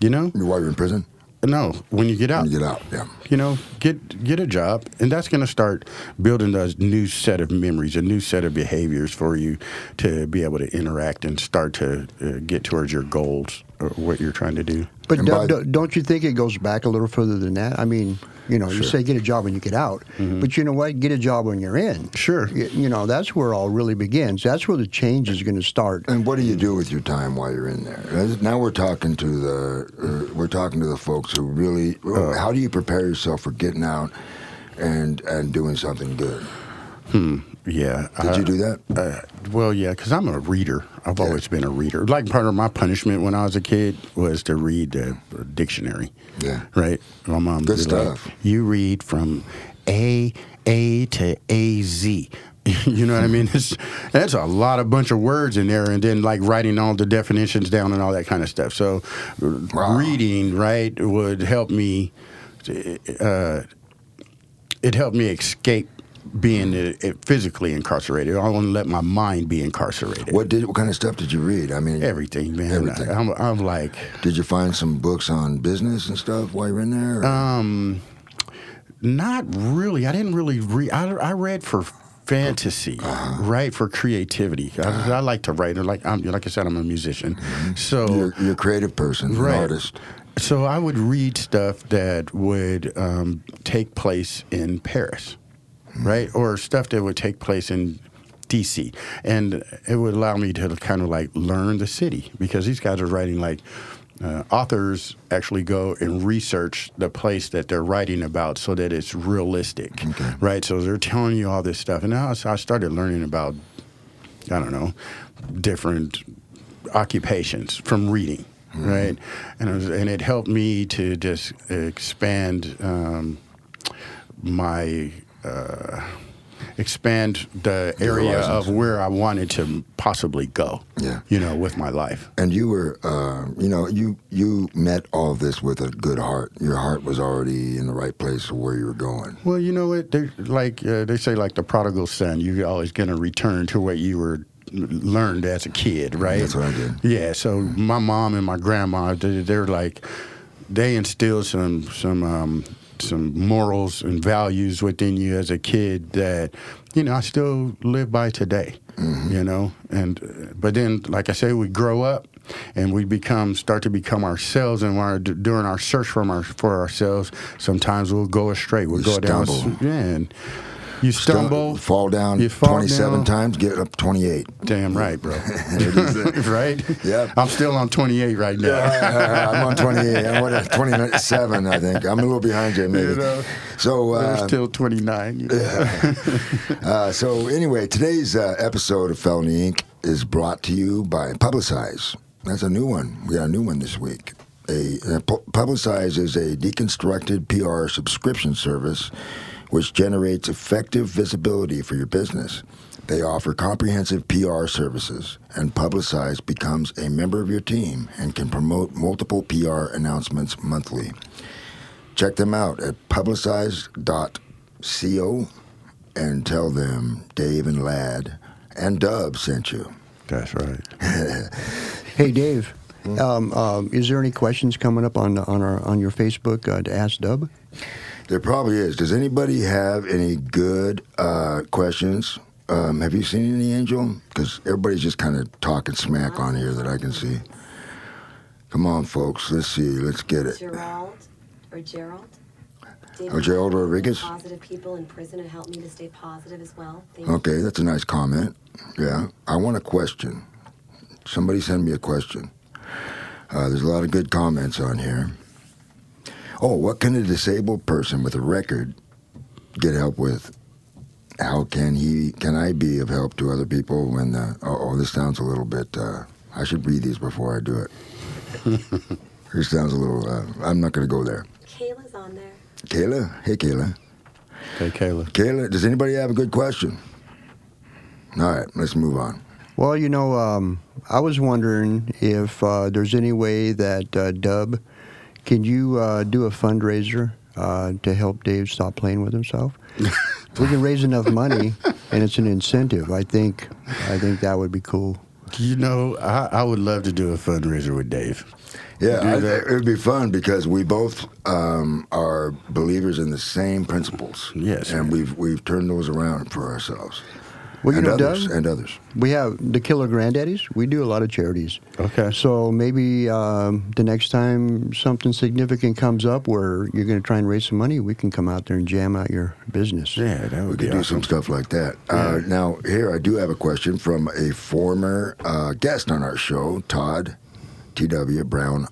You know, While you're in prison, no, when you get out, when you get out, yeah. You know, get get a job, and that's going to start building a new set of memories, a new set of behaviors for you to be able to interact and start to uh, get towards your goals or what you're trying to do. But do, by- do- don't you think it goes back a little further than that? I mean, you know, you say get a job when you get out, but you know what? Get a job when you're in. Mm-hmm. Sure. You, you know, that's where all really begins. That's where the change is going to start. And what do you do with your time while you're in there? Now we're talking to the uh, we're talking to the folks who really. Uh. how do you prepare yourself for getting out and and doing something good? Yeah. Did you do that? Uh, well, yeah, because I'm a reader. I've always been a reader. Like part of my punishment when I was a kid was to read the dictionary. Yeah. Right. My mom. Good like, stuff. you read from A A to A Z. you know what I mean? It's, that's a lot of bunch of words in there, and then like writing all the definitions down and all that kind of stuff. So, Wow. reading right would help me. Uh, it helped me escape being uh, physically incarcerated. I want to let my mind be incarcerated. What did what kind of stuff did you read? I mean, Everything, man. Everything. I'm, I'm like, Did you find some books on business and stuff while you were in there? or- um, not really. I didn't really read. I, I read for fantasy, Uh-huh. right? For creativity. I, I like to write. Like I'm, like I said, I'm a musician. So Mm-hmm. you're, you're a creative person, an Right. artist. So I would read stuff that would um, take place in Paris, right, or stuff that would take place in D.C. And it would allow me to kind of like learn the city because these guys are writing like. Uh, authors actually go and research the place that they're writing about so that it's realistic, right? So they're telling you all this stuff, and now I started learning about, I don't know, different occupations from reading, right? And it, was, and it helped me to just expand um, my uh, expand the area of where I wanted to possibly go. Yeah. you know, with my life. And you were, uh, you know, you you met all this with a good heart. Your heart was already in the right place of where you were going. Well, you know what? They like uh, they say like the prodigal son. You're always going to return to what you were learned as a kid, right? That's what I did. Yeah. So my mom and my grandma, they, they're like, they instilled some some um, some morals and values within you as a kid that you know I still live by today. You know, and but then, like I say, we grow up and we become start to become ourselves, and d- during our search from our for ourselves, sometimes we'll go astray. We'll go down, yeah, and you stumble, fall down you fall 27 down. times, get up 28. Damn right, bro. right? Yeah. I'm still on 28 right now. I'm on 28. I'm on 27, I think. I'm a little behind you, maybe. You know, so, uh, still 29. You know? uh, so anyway, today's uh, episode of Felony Inc. is brought to you by Publicize. That's a new one. We got a new one this week. A, uh, Publicize is a deconstructed PR subscription service which generates effective visibility for your business. They offer comprehensive PR services, and Publicize becomes a member of your team and can promote multiple PR announcements monthly. Check them out at publicize.co and tell them Dave and Ladd and Dub sent you. That's right. Hey, Dave. Um, um, is there any questions coming up on on our on your Facebook uh, to ask Dub? There probably is. Does anybody have any good uh, questions? Um, have you seen any, Angel? Because everybody's just kind of talking smack on here that I can see. Come on, folks. Let's see. Let's get it. Gerald or Gerald. Oh, Gerald Rodriguez? Positive people in prison and help me to stay positive as well. Thank you. Okay, that's a nice comment. Yeah. I want a question. Somebody send me a question. Uh, there's a lot of good comments on here. Oh, what can a disabled person with a record get help with? How can he? Can I be of help to other people when? Uh, oh, this sounds a little bit. Uh, I should read these before I do it. this sounds a little. Uh, I'm not going to go there. Kayla's on there. Kayla, hey Kayla. Okay, Kayla. Kayla, does anybody have a good question? All right, let's move on. Well, you know, um, I was wondering if uh, there's any way that uh, Dub, can you uh, do a fundraiser uh, to help Dave stop playing with himself? we can raise enough money, and it's an incentive, I think, I think that would be cool. You know, I, I would love to do a fundraiser with Dave. Yeah, I, it would be fun because we both um, are believers in the same principles. Yes, and man. we've we've turned those around for ourselves. Well, you and know, others, Doug- and others. We have the Killer Granddaddies. We do a lot of charities. Okay. So maybe um, the next time something significant comes up where you're going to try and raise some money, we can come out there and jam out your business. Yeah, that We would could be do some stuff like that. Uh, now, here I do have a question from a former uh, guest on our show, Todd T.W. Brown,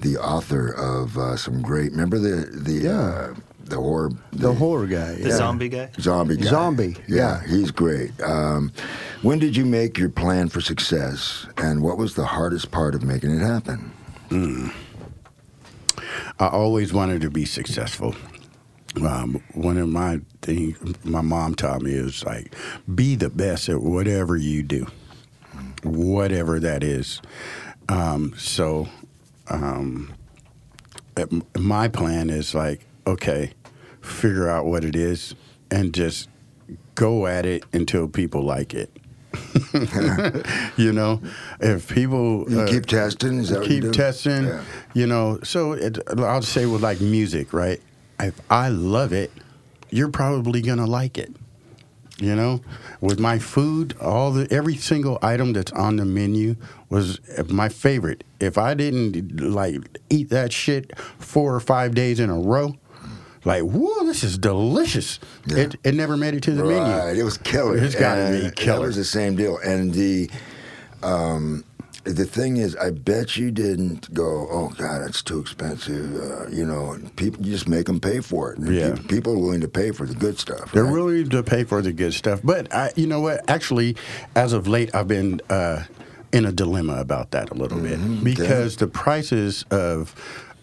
the author of uh, some great. Remember the the Yeah. uh, the horror The horror guy. The yeah. zombie guy? zombie guy. Zombie, yeah. he's great. Um, when did you make your plan for success, and what was the hardest part of making it happen? I always wanted to be successful. Um, one of my things my mom taught me is like, be the best at whatever you do, whatever that is. Um, so, um, my plan is like, okay, figure out what it is and just go at it until people like it. you know, if people You uh, keep testing. Is that what you keep do? testing. Yeah. You know, so it, I'll say with like music, right? If I love it, you're probably gonna like it. You know, with my food, all the every single item that's on the menu was my favorite. If I didn't like eat that shit four or five days in a row, like, whoa, this is delicious. Yeah. It it never made it to the right. menu. It was killer. It's gotta be That killer. was the same deal. And the um, the thing is, I bet you didn't go, oh God, that's too expensive. Uh, you know, people you just make them pay for it. Yeah. peop- people are willing to pay for the good stuff. They're right? willing to pay for the good stuff. But I, you know what? Actually, as of late, I've been uh, in a dilemma about that a little bit because the prices of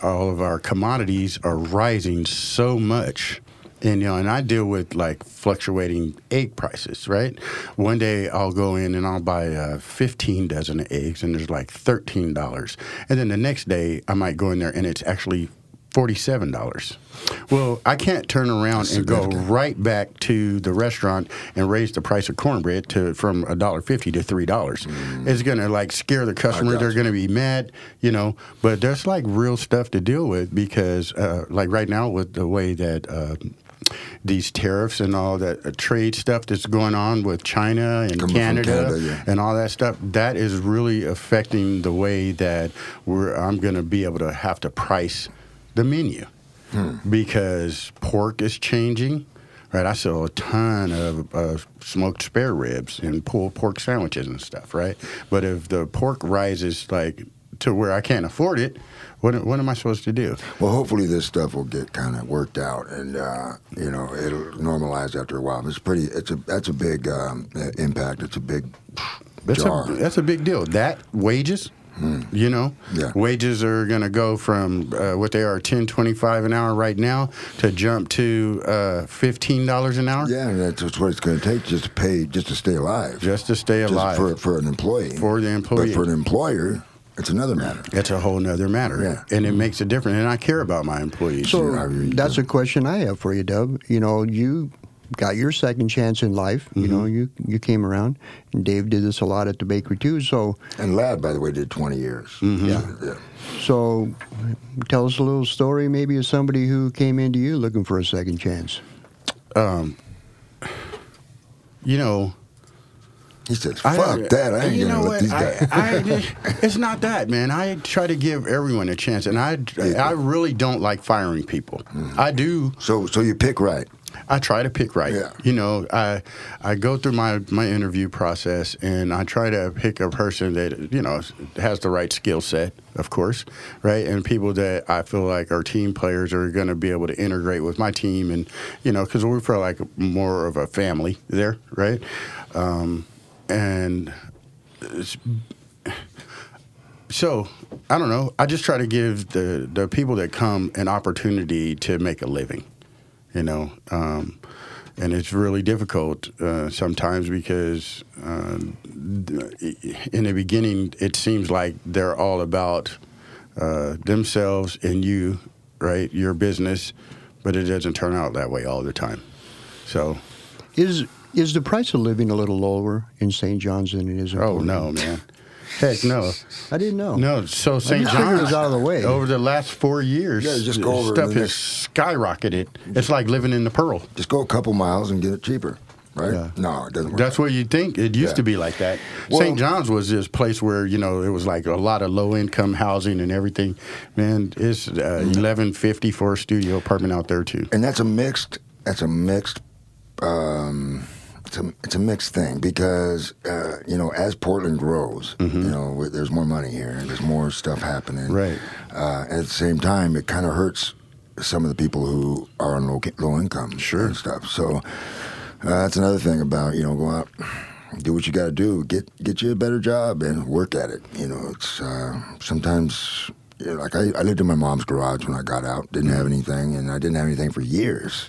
all of our commodities are rising so much. And you know, and I deal with like fluctuating egg prices, right? One day I'll go in and I'll buy uh, 15 dozen of eggs, and there's like $13. And then the next day I might go in there and it's actually forty-seven dollars. Well, I can't turn around and go right back to the restaurant and raise the price of cornbread to from a dollar fifty to three dollars. It's gonna like scare the customers. got They're gonna be mad, you know. But there's like real stuff to deal with because, uh, like right now, with the way that. Uh, these tariffs and all that uh, trade stuff that's going on with China and Coming Canada, Canada, yeah. and all that stuff, that is really affecting the way that we're, I'm going to be able to have to price the menu because pork is changing. Right, I sell a ton of uh, smoked spare ribs and pulled pork sandwiches and stuff. Right, but if the pork rises like to where I can't afford it, what what am I supposed to do? Well, hopefully this stuff will get kind of worked out, and uh, you know it'll normalize after a while. It's pretty. It's a that's a big um, impact. It's a big That's jar. a that's a big deal. That wages, you know, Yeah. wages are going to go from uh, what they are ten twenty five an hour right now to jump to uh, fifteen dollars an hour yeah, and that's what it's going to take just to pay, just to stay alive. just to stay Just alive. for for an employee. For the employee. But for an employer, it's another matter. It's a whole nother matter, Yeah. and it makes a difference. And I care about my employees. So Sure, I really that's a question I have for you, Dub. You know, you got your second chance in life. You know, you you came around, and Dave did this a lot at the bakery too. So, And Ladd, by the way, did 20 years. Yeah. yeah. so tell us a little story, maybe of somebody who came into you looking for a second chance. Um, you know, He says, I- "Fuck that! I ain't you gonna know let what? these I, guys." I, it's not that, man. I try to give everyone a chance, and I, I really don't like firing people. Mm-hmm. I do. so, so you pick right. I try to pick right. Yeah. You know, I I go through my my interview process, and I try to pick a person that you know has the right skill set, of course, right, and people that I feel like are team players are going to be able to integrate with my team, and you know, because we feel like more of a family there, right, um, and. So I don't know. I just try to give the the people that come an opportunity to make a living, you know. Um, and it's really difficult uh, sometimes because uh, in the beginning it seems like they're all about uh, themselves and you, right? Your business, but it doesn't turn out that way all the time. So, Is is the price of living a little lower in St. John's than it is in oh Portland? no, man, heck no. I didn't know. No, so St. John's was out of the way. over the last four years. Yeah, just go over stuff has skyrocketed. It's like living in the Pearl. Just go a couple miles and get it cheaper. right? Yeah. No, it doesn't work. That's what you think. It used Yeah. to be like that. Well- St. John's was this place where you know it was like a lot of low income housing and everything. Man, it's uh, eleven fifty for a studio apartment out there too. and that's a mixed. That's a mixed. Um, it's a it's a mixed thing because uh, you know as Portland grows, Mm-hmm. you know there's more money here and there's more stuff happening. Right. Uh, at the same time, it kind of hurts some of the people who are on low low income Sure. and stuff. So uh, that's another thing about you know go out. Do what you got to do. Get get you a better job and work at it. You know, it's uh, sometimes you know, like I, I lived in my mom's garage when I got out. Didn't have anything, and I didn't have anything for years.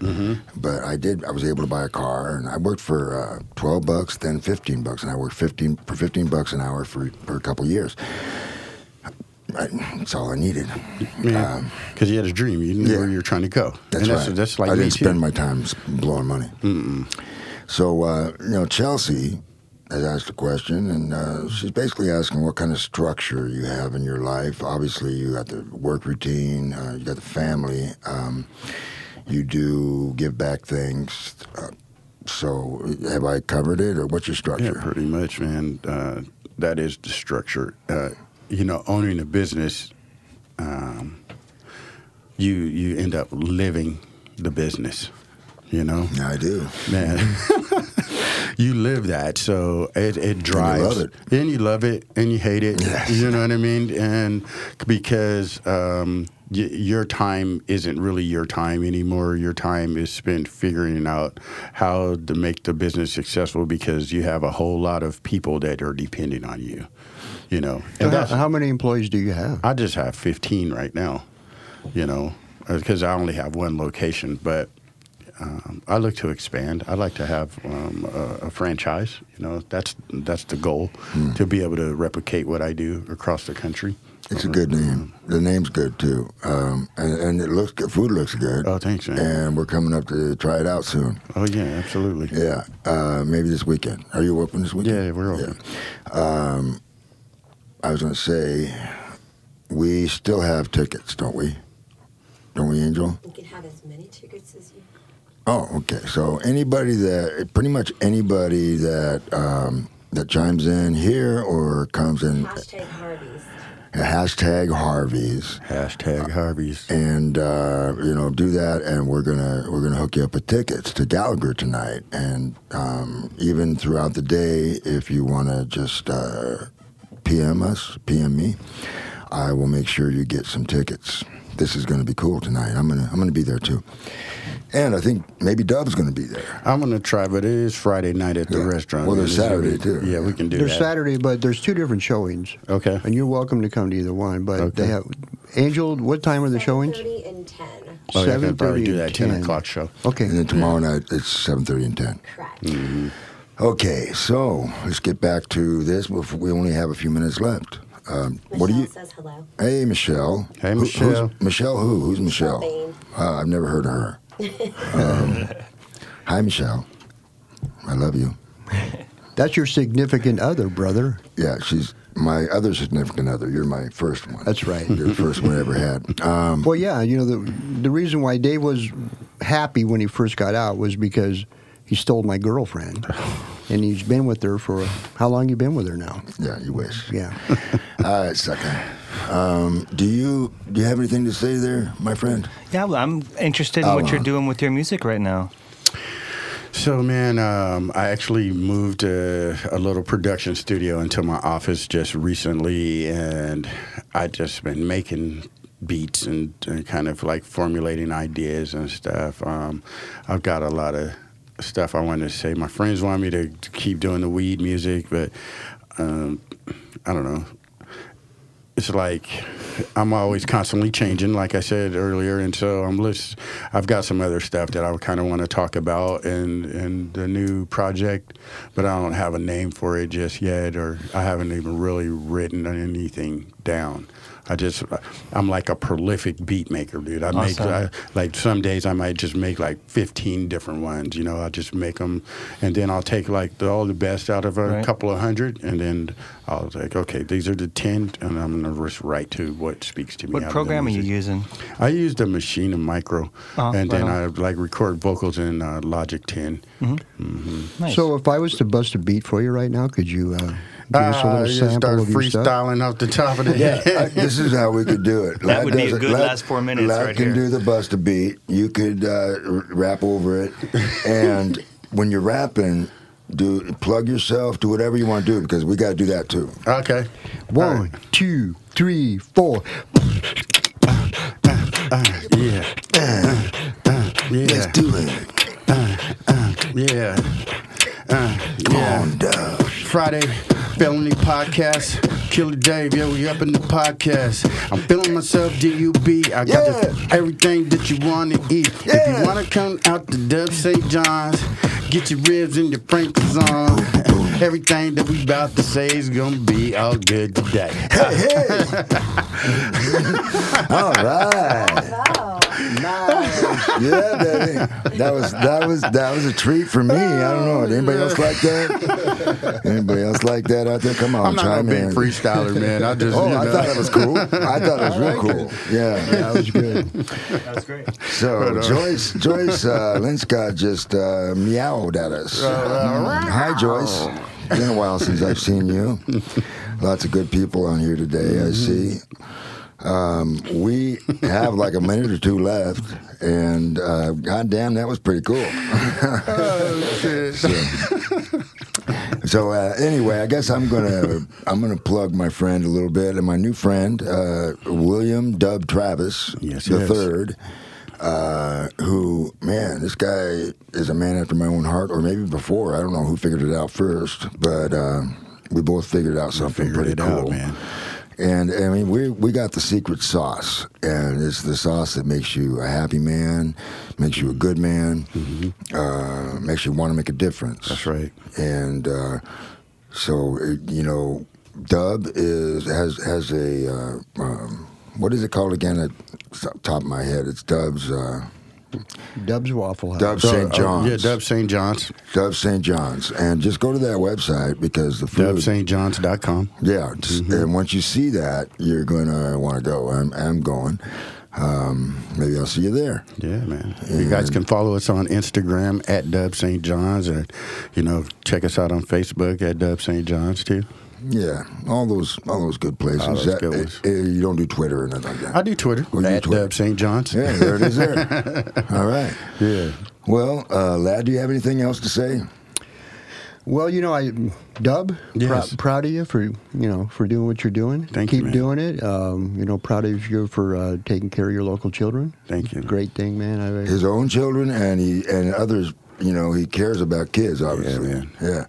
But I did. I was able to buy a car, and I worked for uh, twelve bucks, then fifteen bucks, and I worked fifteen for fifteen bucks an hour for for a couple years. I, that's all I needed. Yeah, because you had a dream. You knew yeah. where you were trying to go. That's and that's, right. That's like I didn't too. spend my time blowing money. So uh, you know, Chelsea has asked a question, and uh, she's basically asking what kind of structure you have in your life. Obviously, you got the work routine, uh, you got the family. Um, you do give back things. Uh, so, have I covered it, or what's your Yeah, structure? pretty much, man. Uh, that is the structure. Uh, you know, owning a business, um, you you end up living the business. You know, Yeah, I do. man. you live that, so it, it drives. love it. And you love it, and you hate it. Yes. You know what I mean? And because um, y- your time isn't really your time anymore. Your time is spent figuring out how to make the business successful because you have a whole lot of people that are depending on you. You know, So how, how many employees do you have? I just have 15 right now, you know, because I only have one location. But um, I look to expand. I'd like to have um, a, a franchise. You know, that's that's the goal Hmm. to be able to replicate what I do across the country. It's a good name. The name's good too, um, and, and it looks good. Food looks good. Oh, thanks, man. And we're coming up to try it out soon. Oh yeah, absolutely. Yeah, uh, maybe this weekend. Are you open this weekend? Yeah, we're open. Um, I was going to say, we still have tickets, don't we? Don't we, Angel? You can have as many tickets as you. Oh, okay. So anybody that, pretty much anybody that um, that chimes in here or comes in, Hashtag Harvey's. hashtag Harvey's. Hashtag Harvey's. and uh, you know do that and we're gonna we're gonna hook you up with tickets to Gallagher tonight and um, even throughout the day if you want to just uh, PM us PM me I will make sure you get some tickets this is gonna be cool tonight I'm gonna I'm gonna be there too and I think maybe Dub's gonna be there I'm gonna try, but it is Friday night at the Yeah. restaurant. Well, there's It's Saturday, be- too. Yeah, we can do that. There's that. Saturday, but there's two different showings. Okay. And you're welcome to come to either one. But Okay. they have Angel. What time are the showings? 7:30 and 10. Oh, yeah, I could probably 7:30 do that 10 10. o'clock show. Okay. and then tomorrow night it's 7:30 and 10 Correct. Mm. Okay so let's get back to this we only have a few minutes left um, Michelle what do you says hello. Hey, Michelle. Hey, Who- Michelle. who's, Michelle who? Who's Michelle? Bain. Uh, I've never heard of her. Um, hi, Michelle. I love you. That's your significant other, brother. Yeah, she's my other significant other. You're my first one. That's right. You're the first one I ever had. Um, Well, yeah, you know the the reason why Dave was happy when he first got out was because he stole my girlfriend, and you've been with her for how long? You been with her now? yeah, you wish. Yeah. All right, sucker. Um, do you do you have anything to say there, my friend? Yeah, well, I'm interested in Oh, what you're uh, doing with your music right now. So, man, um, I actually moved uh, a little production studio into my office just recently, and I just been making beats and, and kind of like formulating ideas and stuff. Um, I've got a lot of stuff I wanted to say. My friends want me to, to keep doing the weed music, but um, I don't know. It's like I'm always constantly changing, like I said earlier, and so I'm list. I've got some other stuff that I kind of want to talk about in in the new project, but I don't have a name for it just yet, or I haven't even really written anything down. I just, I'm like a prolific beat maker, dude. I make I, like some days I might just make like 15 different ones. You know, I just make them, and then I'll take like the, all the best out of a Right. couple of hundred, and then I'll like, okay, these are the 10, and I'm gonna just write to what speaks to me. What out program are you using? I use the Maschine and Mikro, Uh-huh, and right then I like record vocals in uh, Logic 10. Nice. So if I was to bust a beat for you right now, could you uh, give us a Ah, little you sample start of freestyling off the top of the Yeah, head. I- this is how we could do it. That would be a it. good last four minutes Ladd right can here. do the bust a beat. You could uh, rap over it, and when you're rapping, do plug yourself, do whatever you want to do because we got to do that too. okay. One, two, three, four. Yeah. Uh, uh, yeah. Let's do it. Yeah. Uh, Come yeah. on. Friday Felony Podcast. Killer Dave, yo, we up in the podcast. I'm feeling myself, DUB. I got Yeah. the, everything that you want to eat. If you want to come out to Dub St. John's, get your ribs and your Franklin's on. Everything that we about to say is gonna be all good today. Hey, hey. All right. Yeah, baby. That was that was that was a treat for me. I don't know. Anybody else like that? Anybody else like that out there? Come on, I'm not a big in. freestyler, man. I just, Oh, you I thought it was cool. I thought it was real cool. Yeah, that was good. That was great. So Joyce, Joyce uh, Linscott just uh, meowed at us. Mm. Hi, Joyce. Been a while since I've seen you. Lots of good people on here today. I see. Um, we have like a minute or two left, and uh, goddamn, that was pretty cool. So uh, anyway, I guess I'm gonna I'm gonna plug my friend a little bit, and my new friend uh, William Dub Travis Yes, the yes. third, uh, who man, this guy is a man after my own heart, or maybe before. I don't know who figured it out first, but uh, we both figured out something figured pretty cool. out, man. And I mean, we we got the secret sauce, and it's the sauce that makes you a happy man, makes you a good man, uh, makes you want to make a difference. Mm-hmm. That's right. And uh, so, it, you know, Dub is has has a uh, um, what is it called again? At top of my head, it's Dub's uh, Dub's Waffle House. Dub St. uh, John's. yeah, Dub St. John's. Dub St. John's, and just go to that website because the food. DubSt.John's.com. Yeah, just, Mm-hmm. and once you see that, you're gonna want to go. I'm, I'm going. Um, maybe I'll see you there. Yeah, man. You guys can follow us on Instagram at Dub St. John's, and you know, check us out on Facebook at Dub St. John's too. Yeah, all those all those good places. All those That- good ones. uh, uh, you don't do Twitter or nothing like that. I do Twitter Oh, you do at Twitter. Dub St. John's. Yeah, there it is. There. all right. Yeah. Well, uh, Ladd, do you have anything else to say? Well, you know, I Dub, Yes. prou- proud of you for you know for doing what you're doing. Thank you, Keep man. doing it. Um, you know, proud of you for uh, taking care of your local children. Thank you. Great thing, man. I, His own children and he and others. You know, he cares about kids. Obviously. man. Yeah.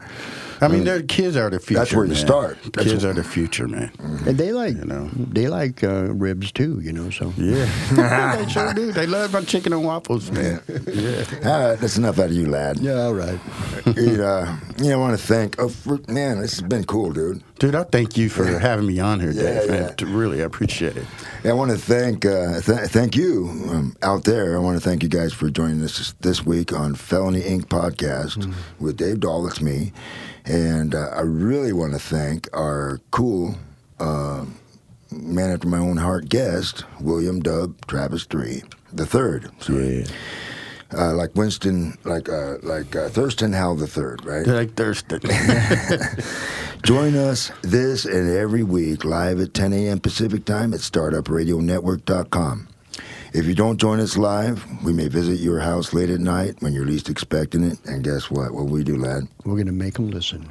I mean, their kids are the future. That's where you man. start. That's kids wh- are the future, man. and they like You know. they like uh, ribs too. You know, so Yeah, they sure do. They love my chicken and waffles, man. Yeah. All right, that's enough out of you, Ladd. yeah, all right. you know, you know, I want to thank. Oh, for, man, this has been cool, dude. Dude, I thank you for having me on here, Yeah, Dave. man. yeah. Really, I appreciate it. I want to thank uh, th- thank you um, out there. I want to thank you guys for joining us this week on Felony Inc. podcast with Dave Dahl. That's me, and uh, I really want to thank our cool uh, man after my own heart guest, William Dub Travis Three, the third. Sorry. Uh, like Winston, like uh, like uh, Thurston Howell the third, right? Like Thurston. Join us this and every week live at 10 a.m. Pacific time at startupradionetwork.com. If you don't join us live, we may visit your house late at night when you're least expecting it. And guess what? What we do, Ladd? We're gonna make them listen.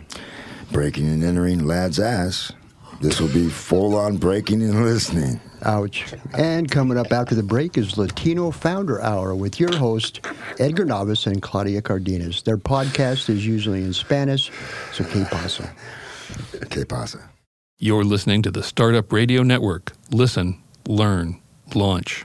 Breaking and entering Ladd's ass. This will be full on breaking and listening. Ouch. And coming up after the break is Latino Founder Hour with your host, Edgar Navas and Claudia Cardenas. Their podcast is usually in Spanish, so que pasa. Que pasa? You're listening to the Startup Radio Network. Listen, learn, launch.